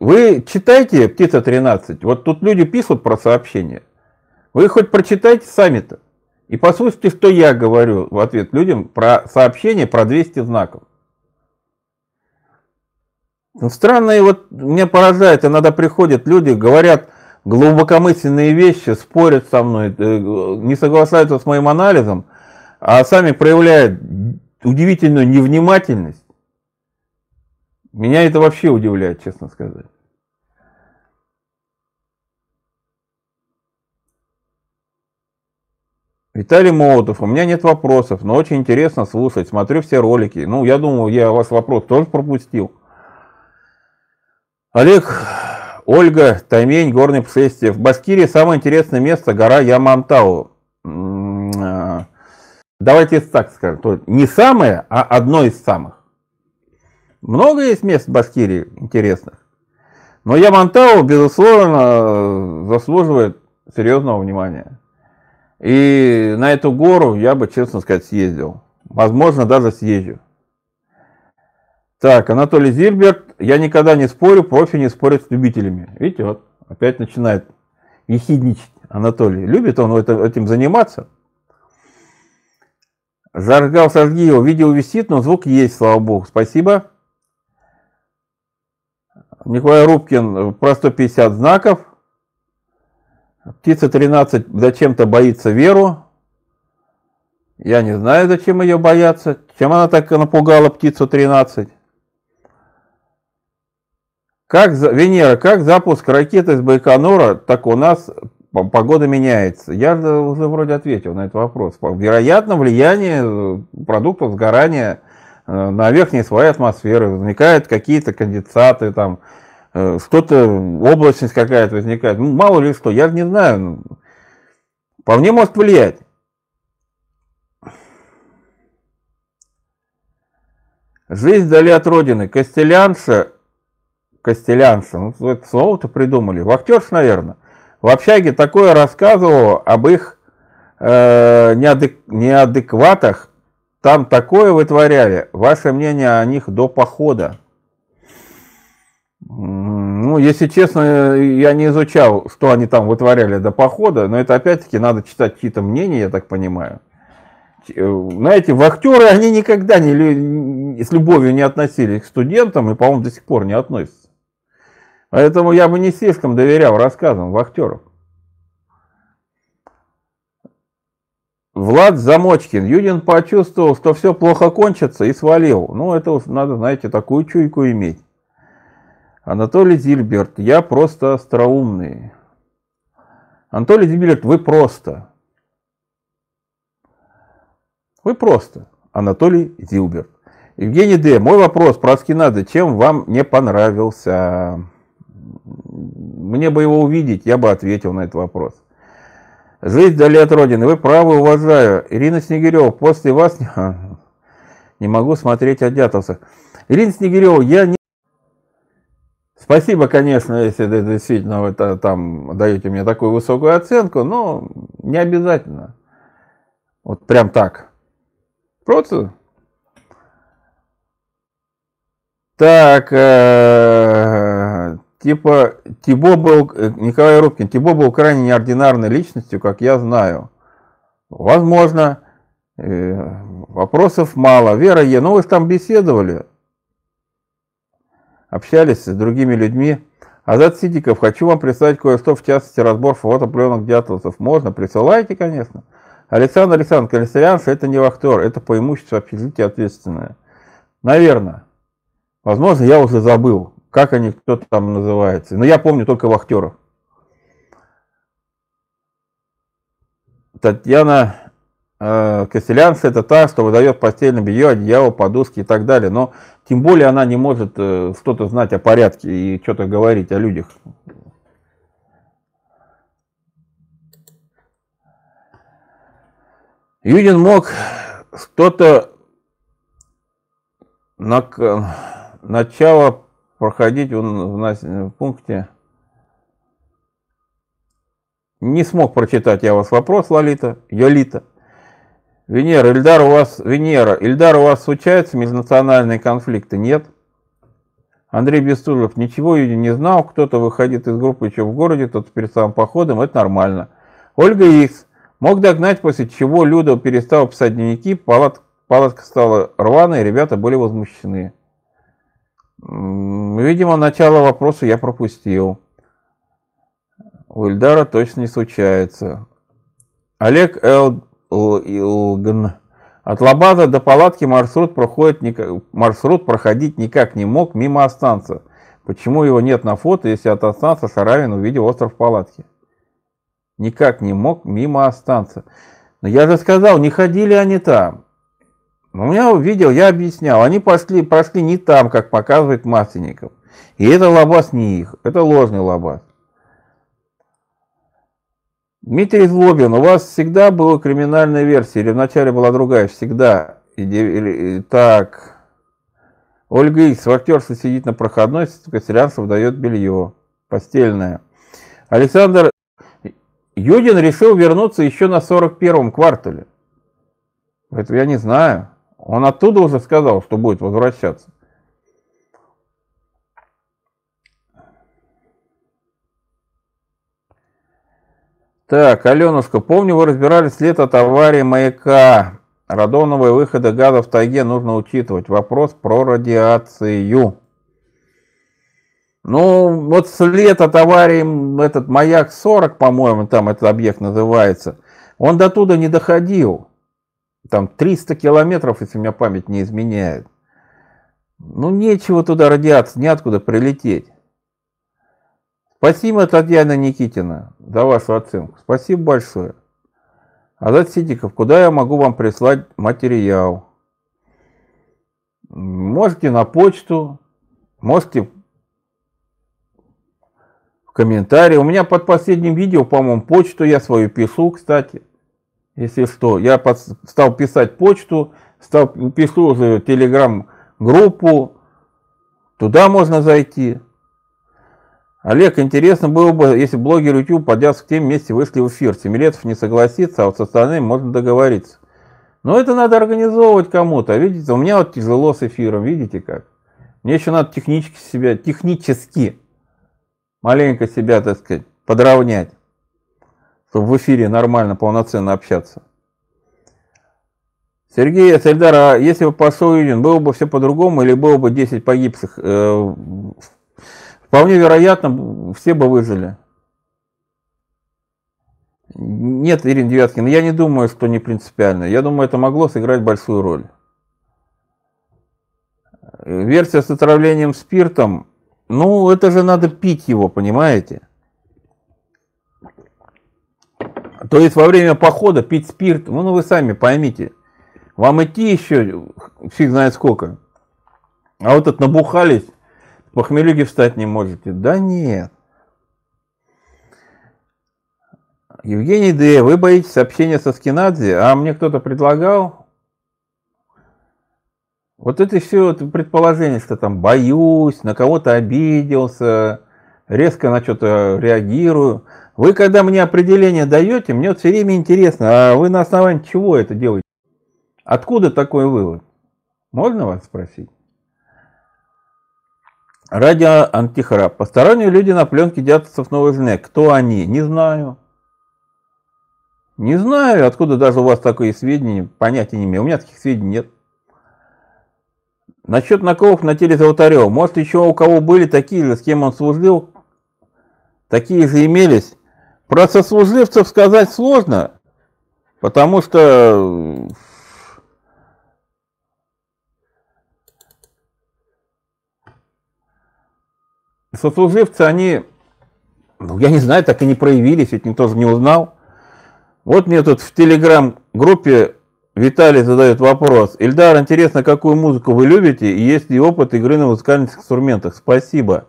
вы читайте «Птица 13», вот тут люди пишут про сообщения. Вы хоть прочитайте сами-то. И послушайте, что я говорю в ответ людям про сообщение про 200 знаков. Ну, странно, вот меня поражает, иногда приходят люди, говорят глубокомысленные вещи, спорят со мной, э, не соглашаются с моим анализом, а сами проявляют удивительную невнимательность. Меня это вообще удивляет, честно сказать. Виталий Молотов, у меня нет вопросов, но очень интересно слушать, смотрю все ролики. Ну, я думаю, я ваш вопрос тоже пропустил. Олег, Ольга, Таймень, горный путешествие. В Башкирии самое интересное место гора Ямантау. А, давайте так скажем, не самое, а одно из самых. Много есть мест в Башкирии интересных. Но Ямантау, безусловно, заслуживает серьезного внимания. И на эту гору я бы, честно сказать, съездил. Возможно, даже съезжу. Так, Анатолий Зильберт. Я никогда не спорю, профи не спорят с любителями. Видите, вот опять начинает ехидничать Анатолий. Любит он этим заниматься. Жаргал Саргиев. Видео висит, но звук есть, слава богу. Спасибо. Николай Рубкин про 150 знаков. Птица 13 зачем-то боится Веру. Я не знаю, зачем ее бояться. Чем она так напугала птицу 13? Как Венера, как запуск ракеты с Байконура, так у нас погода меняется. Я уже вроде ответил на этот вопрос. Вероятно, влияние э, продуктов сгорания э, на верхние слои атмосферы. Возникают какие-то конденсаты, там, Э, что-то, облачность какая-то возникает. Ну, мало ли что, я не знаю. Ну, вполне может влиять. Жизнь вдали от родины. Костелянша, Костелянша, ну это слово-то придумали. Вахтерш, наверное. В общаге такое рассказывал об их э, неадек, неадекватах. Там такое вытворяли. Ваше мнение о них до похода? Ну, если честно, я не изучал, что они там вытворяли до похода, но это опять-таки надо читать чьи-то мнения, я так понимаю. Э, знаете, вахтеры, они никогда не, с любовью не относились к студентам и, по-моему, до сих пор не относятся. Поэтому я бы не слишком доверял рассказам вахтеров. Влад Замочкин. Юдин почувствовал, что все плохо кончится и свалил. Ну, это надо, знаете, такую чуйку иметь. Анатолий Зильберт. Я просто остроумный. Анатолий Зильберт, вы просто. Вы просто. Анатолий Зилберт. Евгений Д. Мой вопрос про Аскинадзе. Чем вам не понравился? Мне бы его увидеть, я бы ответил на этот вопрос. Жизнь вдали от Родины. Вы правы, уважаю. Ирина Снегирева, после вас не, могу смотреть о дятловцах. Ирина Снегирева, я не... Спасибо, конечно, если действительно вы там даете мне такую высокую оценку, но не обязательно. Вот прям так. Просто. Так, э, типа, Тибо был, э, Николай Рубкин, Тибо был крайне неординарной личностью, как я знаю. Возможно, э, вопросов мало. Вера Е, ну вы там беседовали, общались с другими людьми. Азат Сидиков, хочу вам прислать кое-что, в частности, разбор фотопленок дятловцев. Можно, присылайте, конечно. Александр Александрович, Колесарянша это не вахтер, это по имуществу общежития ответственное. Наверное. Возможно, я уже забыл, как они, кто-то там называется. Но я помню только вахтеров. Татьяна э, Костелянца это та, что выдает постельное белье, одеяло, подушки и так далее. Но тем более она не может э, что-то знать о порядке и что-то говорить о людях. Юдин мог что-то на начало проходить в, в пункте. Не смог прочитать я вас вопрос, Лолита, Йолита. Венера, Ильдар, у вас, Венера, Ильдар, у вас случаются межнациональные конфликты? Нет. Андрей Бестужев, ничего Юдин не знал, кто-то выходит из группы еще в городе, тот перед самым походом, это нормально. Ольга Икс, Мог догнать, после чего Люда перестал писать дневники, палат, палатка стала рваной, ребята были возмущены. Видимо, начало вопроса я пропустил. У Ильдара точно не случается. Олег Элгн. От Лабаза до палатки маршрут, проходит, маршрут проходить никак не мог мимо Останца. Почему его нет на фото, если от Останца Шаравин увидел остров палатки? никак не мог мимо останься. Но я же сказал, не ходили они там. У меня видел, я объяснял, они пошли, прошли не там, как показывает Масленников. И это лабаз не их, это ложный лабаз. Дмитрий Злобин, у вас всегда была криминальная версия, или вначале была другая? Всегда. Или, так. Ольга Икс, вахтерша сидит на проходной, Костерянцев дает белье. Постельное. Александр Юдин решил вернуться еще на 41-м квартале. Это я не знаю. Он оттуда уже сказал, что будет возвращаться. Так, Аленушка, помню, вы разбирались след от аварии маяка. Радоновые выходы газа в тайге нужно учитывать. Вопрос про радиацию. Ну, вот след от аварии, этот маяк 40, по-моему, там этот объект называется, он до туда не доходил. Там 300 километров, если меня память не изменяет. Ну, нечего туда радиация, неоткуда прилететь. Спасибо, Татьяна Никитина, за вашу оценку. Спасибо большое. Азат Сидиков, куда я могу вам прислать материал? Можете на почту, можете в комментарии. У меня под последним видео, по-моему, почту я свою пишу, кстати. Если что, я под, стал писать почту, стал пишу телеграм-группу. Туда можно зайти. Олег, интересно было бы, если блогер YouTube, поднялся к теме, вместе вышли в эфир. Семилетов не согласится, а вот с остальными можно договориться. Но это надо организовывать кому-то. Видите, у меня вот тяжело с эфиром, видите как? Мне еще надо технически себя, технически маленько себя, так сказать, подровнять, чтобы в эфире нормально, полноценно общаться. Сергей Сельдар, а если бы пошел Юдин, было бы все по-другому или было бы 10 погибших? Э, вполне вероятно, все бы выжили. Нет, Ирина Девяткина, я не думаю, что не принципиально. Я думаю, это могло сыграть большую роль. Версия с отравлением спиртом, ну, это же надо пить его, понимаете? То есть во время похода пить спирт, ну, ну вы сами поймите, вам идти еще фиг знает сколько. А вот это набухались, по встать не можете. Да нет. Евгений Д., вы боитесь общения со Скинадзе, а мне кто-то предлагал? Вот это все предположение, что там боюсь, на кого-то обиделся, резко на что-то реагирую. Вы когда мне определение даете, мне вот все время интересно, а вы на основании чего это делаете? Откуда такой вывод? Можно вас спросить? Радио Антихрап. Посторонние люди на пленке Дятловцев Новой Жене. Кто они? Не знаю. Не знаю, откуда даже у вас такое сведения, понятия не имею. У меня таких сведений нет. Насчет наколов на теле Золотарева. Может, еще у кого были такие же, с кем он служил? Такие же имелись. Про сослуживцев сказать сложно, потому что сослуживцы, они, ну, я не знаю, так и не проявились, ведь никто же не узнал. Вот мне тут в телеграм-группе Виталий задает вопрос. Ильдар, интересно, какую музыку вы любите и есть ли опыт игры на музыкальных инструментах? Спасибо.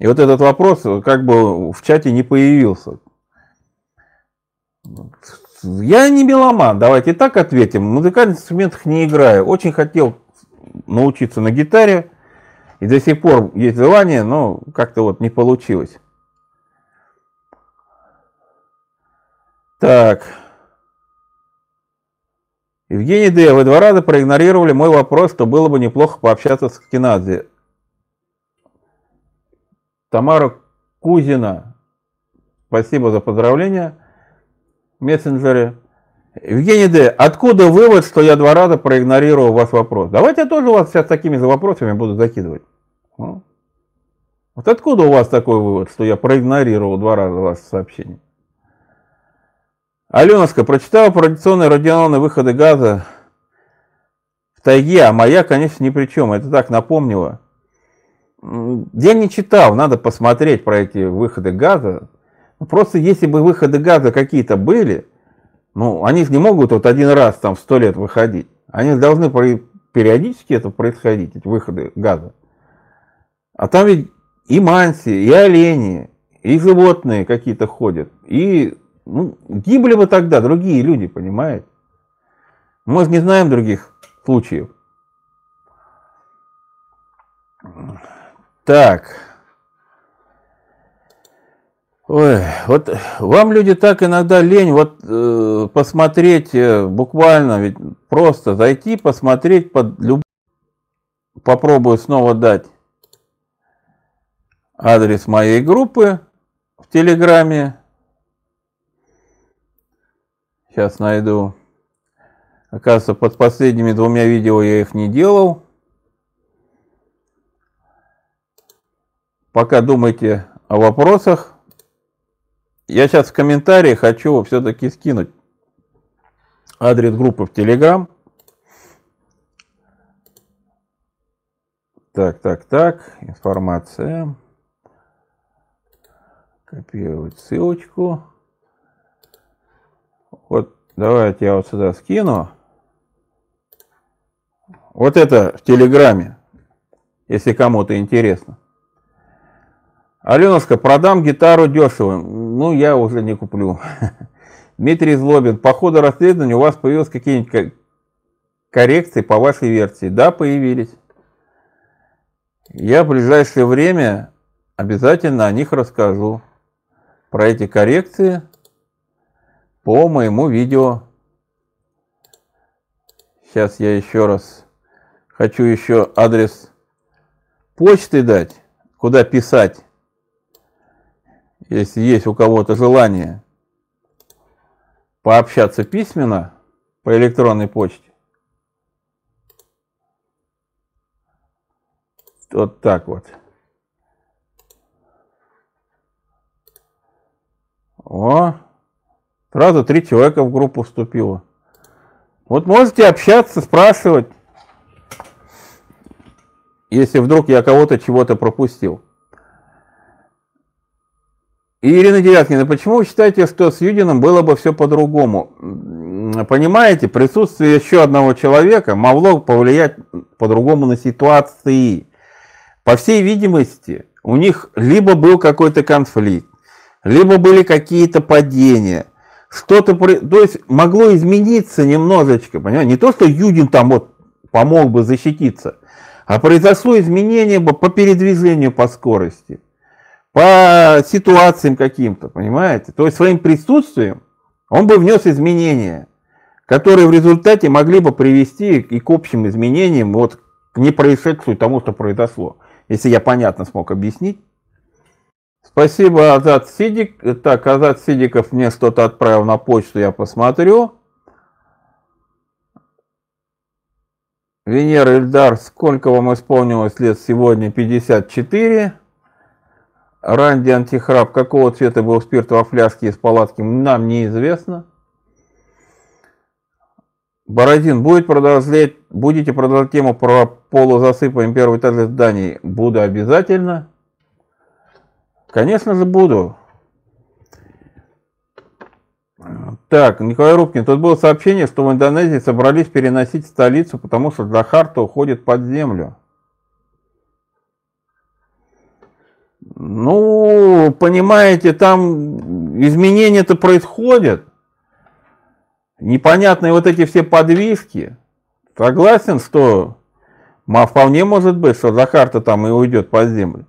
И вот этот вопрос как бы в чате не появился. Я не меломан, давайте так ответим. Музыкальных инструментах не играю. Очень хотел научиться на гитаре. И до сих пор есть желание, но как-то вот не получилось. Так. Евгений Д. Вы два раза проигнорировали мой вопрос, что было бы неплохо пообщаться с Кинадзе. Тамара Кузина. Спасибо за поздравления мессенджере. Евгений Д. Откуда вывод, что я два раза проигнорировал ваш вопрос? Давайте я тоже вас сейчас такими же вопросами буду закидывать. Вот откуда у вас такой вывод, что я проигнорировал два раза ваше сообщение? Аленушка, прочитала про радиационные радионные выходы газа в тайге, а моя, конечно, ни при чем. Это так напомнило. Я не читал, надо посмотреть про эти выходы газа. Просто если бы выходы газа какие-то были, ну, они не могут вот один раз там в сто лет выходить. Они должны периодически это происходить, эти выходы газа. А там ведь и манси, и олени, и животные какие-то ходят, и ну, гибли бы тогда другие люди, понимаете? Мы же не знаем других случаев. Так. Ой, вот вам люди так иногда лень вот э, посмотреть э, буквально, ведь просто зайти, посмотреть под люб... Попробую снова дать адрес моей группы в Телеграме. Сейчас найду. Оказывается, под последними двумя видео я их не делал. Пока думайте о вопросах. Я сейчас в комментарии хочу все-таки скинуть адрес группы в Telegram. Так, так, так, информация. Копировать ссылочку. Вот давайте я вот сюда скину. Вот это в Телеграме, если кому-то интересно. Аленушка, продам гитару дешево. Ну, я уже не куплю. Дмитрий Злобин, по ходу расследования у вас появились какие-нибудь коррекции по вашей версии? Да, появились. Я в ближайшее время обязательно о них расскажу. Про эти коррекции по моему видео. Сейчас я еще раз хочу еще адрес почты дать, куда писать, если есть у кого-то желание пообщаться письменно по электронной почте. Вот так вот. О, сразу три человека в группу вступило. Вот можете общаться, спрашивать, если вдруг я кого-то чего-то пропустил. Ирина Девяткина, почему вы считаете, что с Юдином было бы все по-другому? Понимаете, присутствие еще одного человека могло повлиять по-другому на ситуации. По всей видимости, у них либо был какой-то конфликт, либо были какие-то падения. Что-то, то есть могло измениться немножечко, понимаете? Не то, что Юдин там вот помог бы защититься, а произошло изменение бы по передвижению по скорости, по ситуациям каким-то, понимаете? То есть своим присутствием он бы внес изменения, которые в результате могли бы привести и к общим изменениям, вот к непроисшедшему тому, что произошло. Если я понятно смог объяснить. Спасибо, Азат Сидик. Так, Азат Сидиков мне что-то отправил на почту, я посмотрю. Венера Ильдар, сколько вам исполнилось лет сегодня? 54. Ранди Антихрап, какого цвета был спирт во фляжке из палатки, нам неизвестно. Бородин, будет продолжать, будете продолжать тему про полузасыпаем первый этаж зданий? Буду обязательно. Конечно же буду. Так, Николай Рубкин, тут было сообщение, что в Индонезии собрались переносить столицу, потому что Джахарта уходит под землю. Ну, понимаете, там изменения-то происходят. Непонятные вот эти все подвижки. Согласен, что вполне может быть, что Захарта там и уйдет под землю.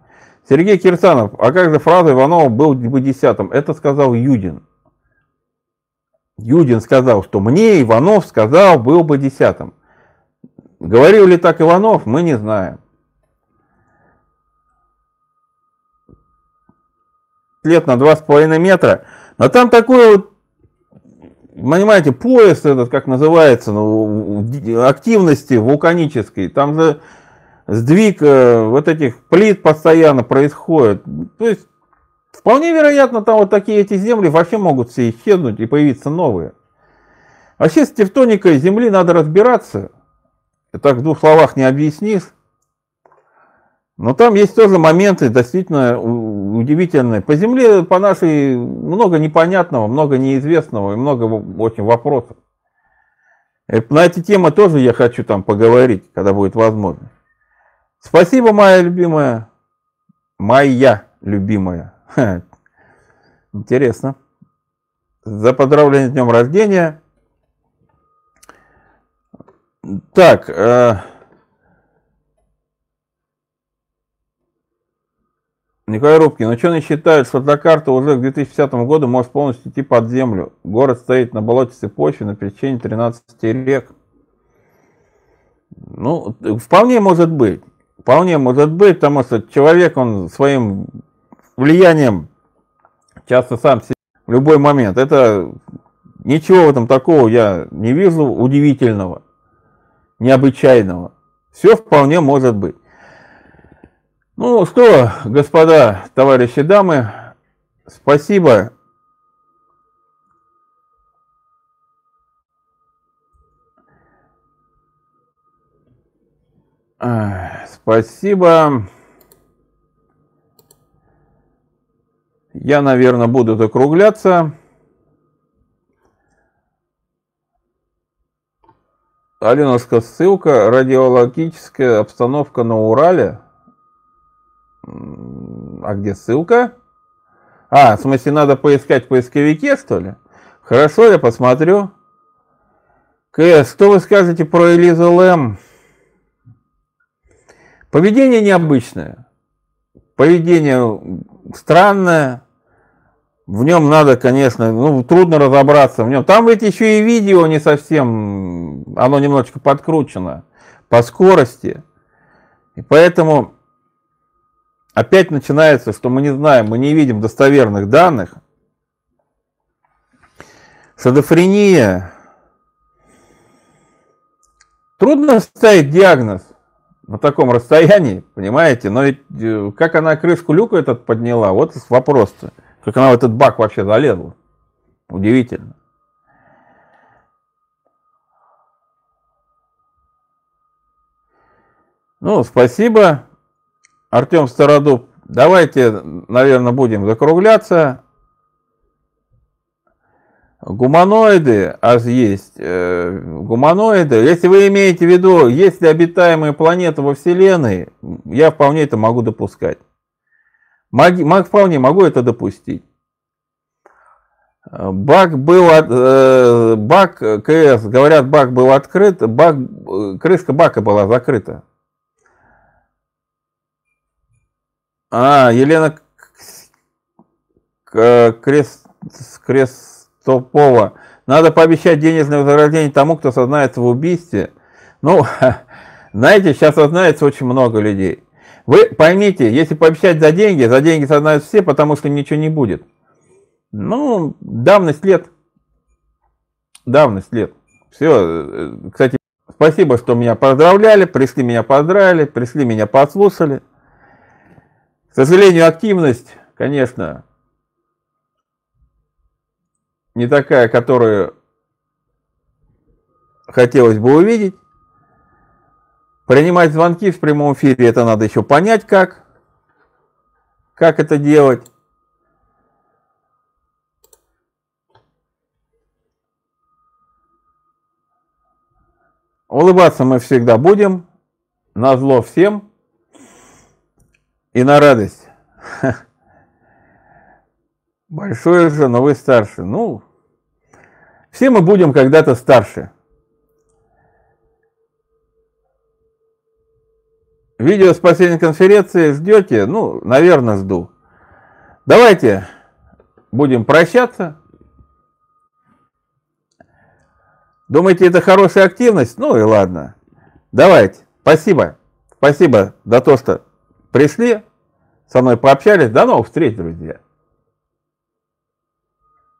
Сергей Кирсанов, а как же фраза Иванова был бы десятым? Это сказал Юдин. Юдин сказал, что мне Иванов сказал, был бы десятым. Говорил ли так Иванов, мы не знаем. Лет на два с половиной метра. Но там такой вот, понимаете, пояс этот, как называется, ну, активности вулканической. Там же сдвиг э, вот этих плит постоянно происходит. То есть вполне вероятно, там вот такие эти земли вообще могут все исчезнуть и появиться новые. Вообще с тектоникой Земли надо разбираться. Так в двух словах не объяснишь. Но там есть тоже моменты действительно удивительные. По Земле, по нашей, много непонятного, много неизвестного и много очень вопросов. На эти темы тоже я хочу там поговорить, когда будет возможность. Спасибо, моя любимая. Моя любимая. Интересно. За поздравление с днем рождения. Так. Э, Николай Рубкин, ученые считают, что для карты уже к 2050 году может полностью идти под землю. Город стоит на болотистой почве на пересечении 13 рек. Ну, вполне может быть. Вполне может быть, потому что человек, он своим влиянием часто сам себе в любой момент. Это ничего в этом такого я не вижу удивительного, необычайного. Все вполне может быть. Ну что, господа, товарищи, дамы, спасибо Спасибо. Я, наверное, буду закругляться. Алиновская ссылка. Радиологическая обстановка на Урале. А где ссылка? А, в смысле, надо поискать в поисковике, что ли? Хорошо, я посмотрю. КС, что вы скажете про Элизу Лэм? Поведение необычное. поведение странное, в нем надо, конечно, ну, трудно разобраться в нем. Там ведь еще и видео не совсем, оно немножечко подкручено по скорости. И поэтому опять начинается, что мы не знаем, мы не видим достоверных данных. Шизофрения. Трудно ставить диагноз на таком расстоянии, понимаете? Но ведь э, как она крышку люка этот подняла, вот вопрос-то. Как она в этот бак вообще залезла. Удивительно. Ну, спасибо, Артем Стародуб. Давайте, наверное, будем закругляться. Гуманоиды, аж есть э, гуманоиды. Если вы имеете в виду, есть ли обитаемые планеты во Вселенной, я вполне это могу допускать. Мог, вполне могу это допустить. Бак был, э, бак КС, говорят, бак был открыт, бак, крышка бака была закрыта. А, Елена Крест, Крестопова. Надо пообещать денежное вознаграждение тому, кто сознается в убийстве. Ну, знаете, сейчас сознается очень много людей. Вы поймите, если пообещать за деньги, за деньги сознаются все, потому что ничего не будет. Ну, давность лет. Давность лет. Все. Кстати, спасибо, что меня поздравляли, пришли меня поздравили, пришли меня послушали. К сожалению, активность, конечно, не такая, которую хотелось бы увидеть. Принимать звонки в прямом эфире, это надо еще понять как. Как это делать. Улыбаться мы всегда будем, на зло всем и на радость. Большое же, но вы старше. Ну, все мы будем когда-то старше. Видео с последней конференции ждете? Ну, наверное, жду. Давайте будем прощаться. Думаете, это хорошая активность? Ну и ладно. Давайте. Спасибо. Спасибо за то, что пришли, со мной пообщались. До новых встреч, друзья.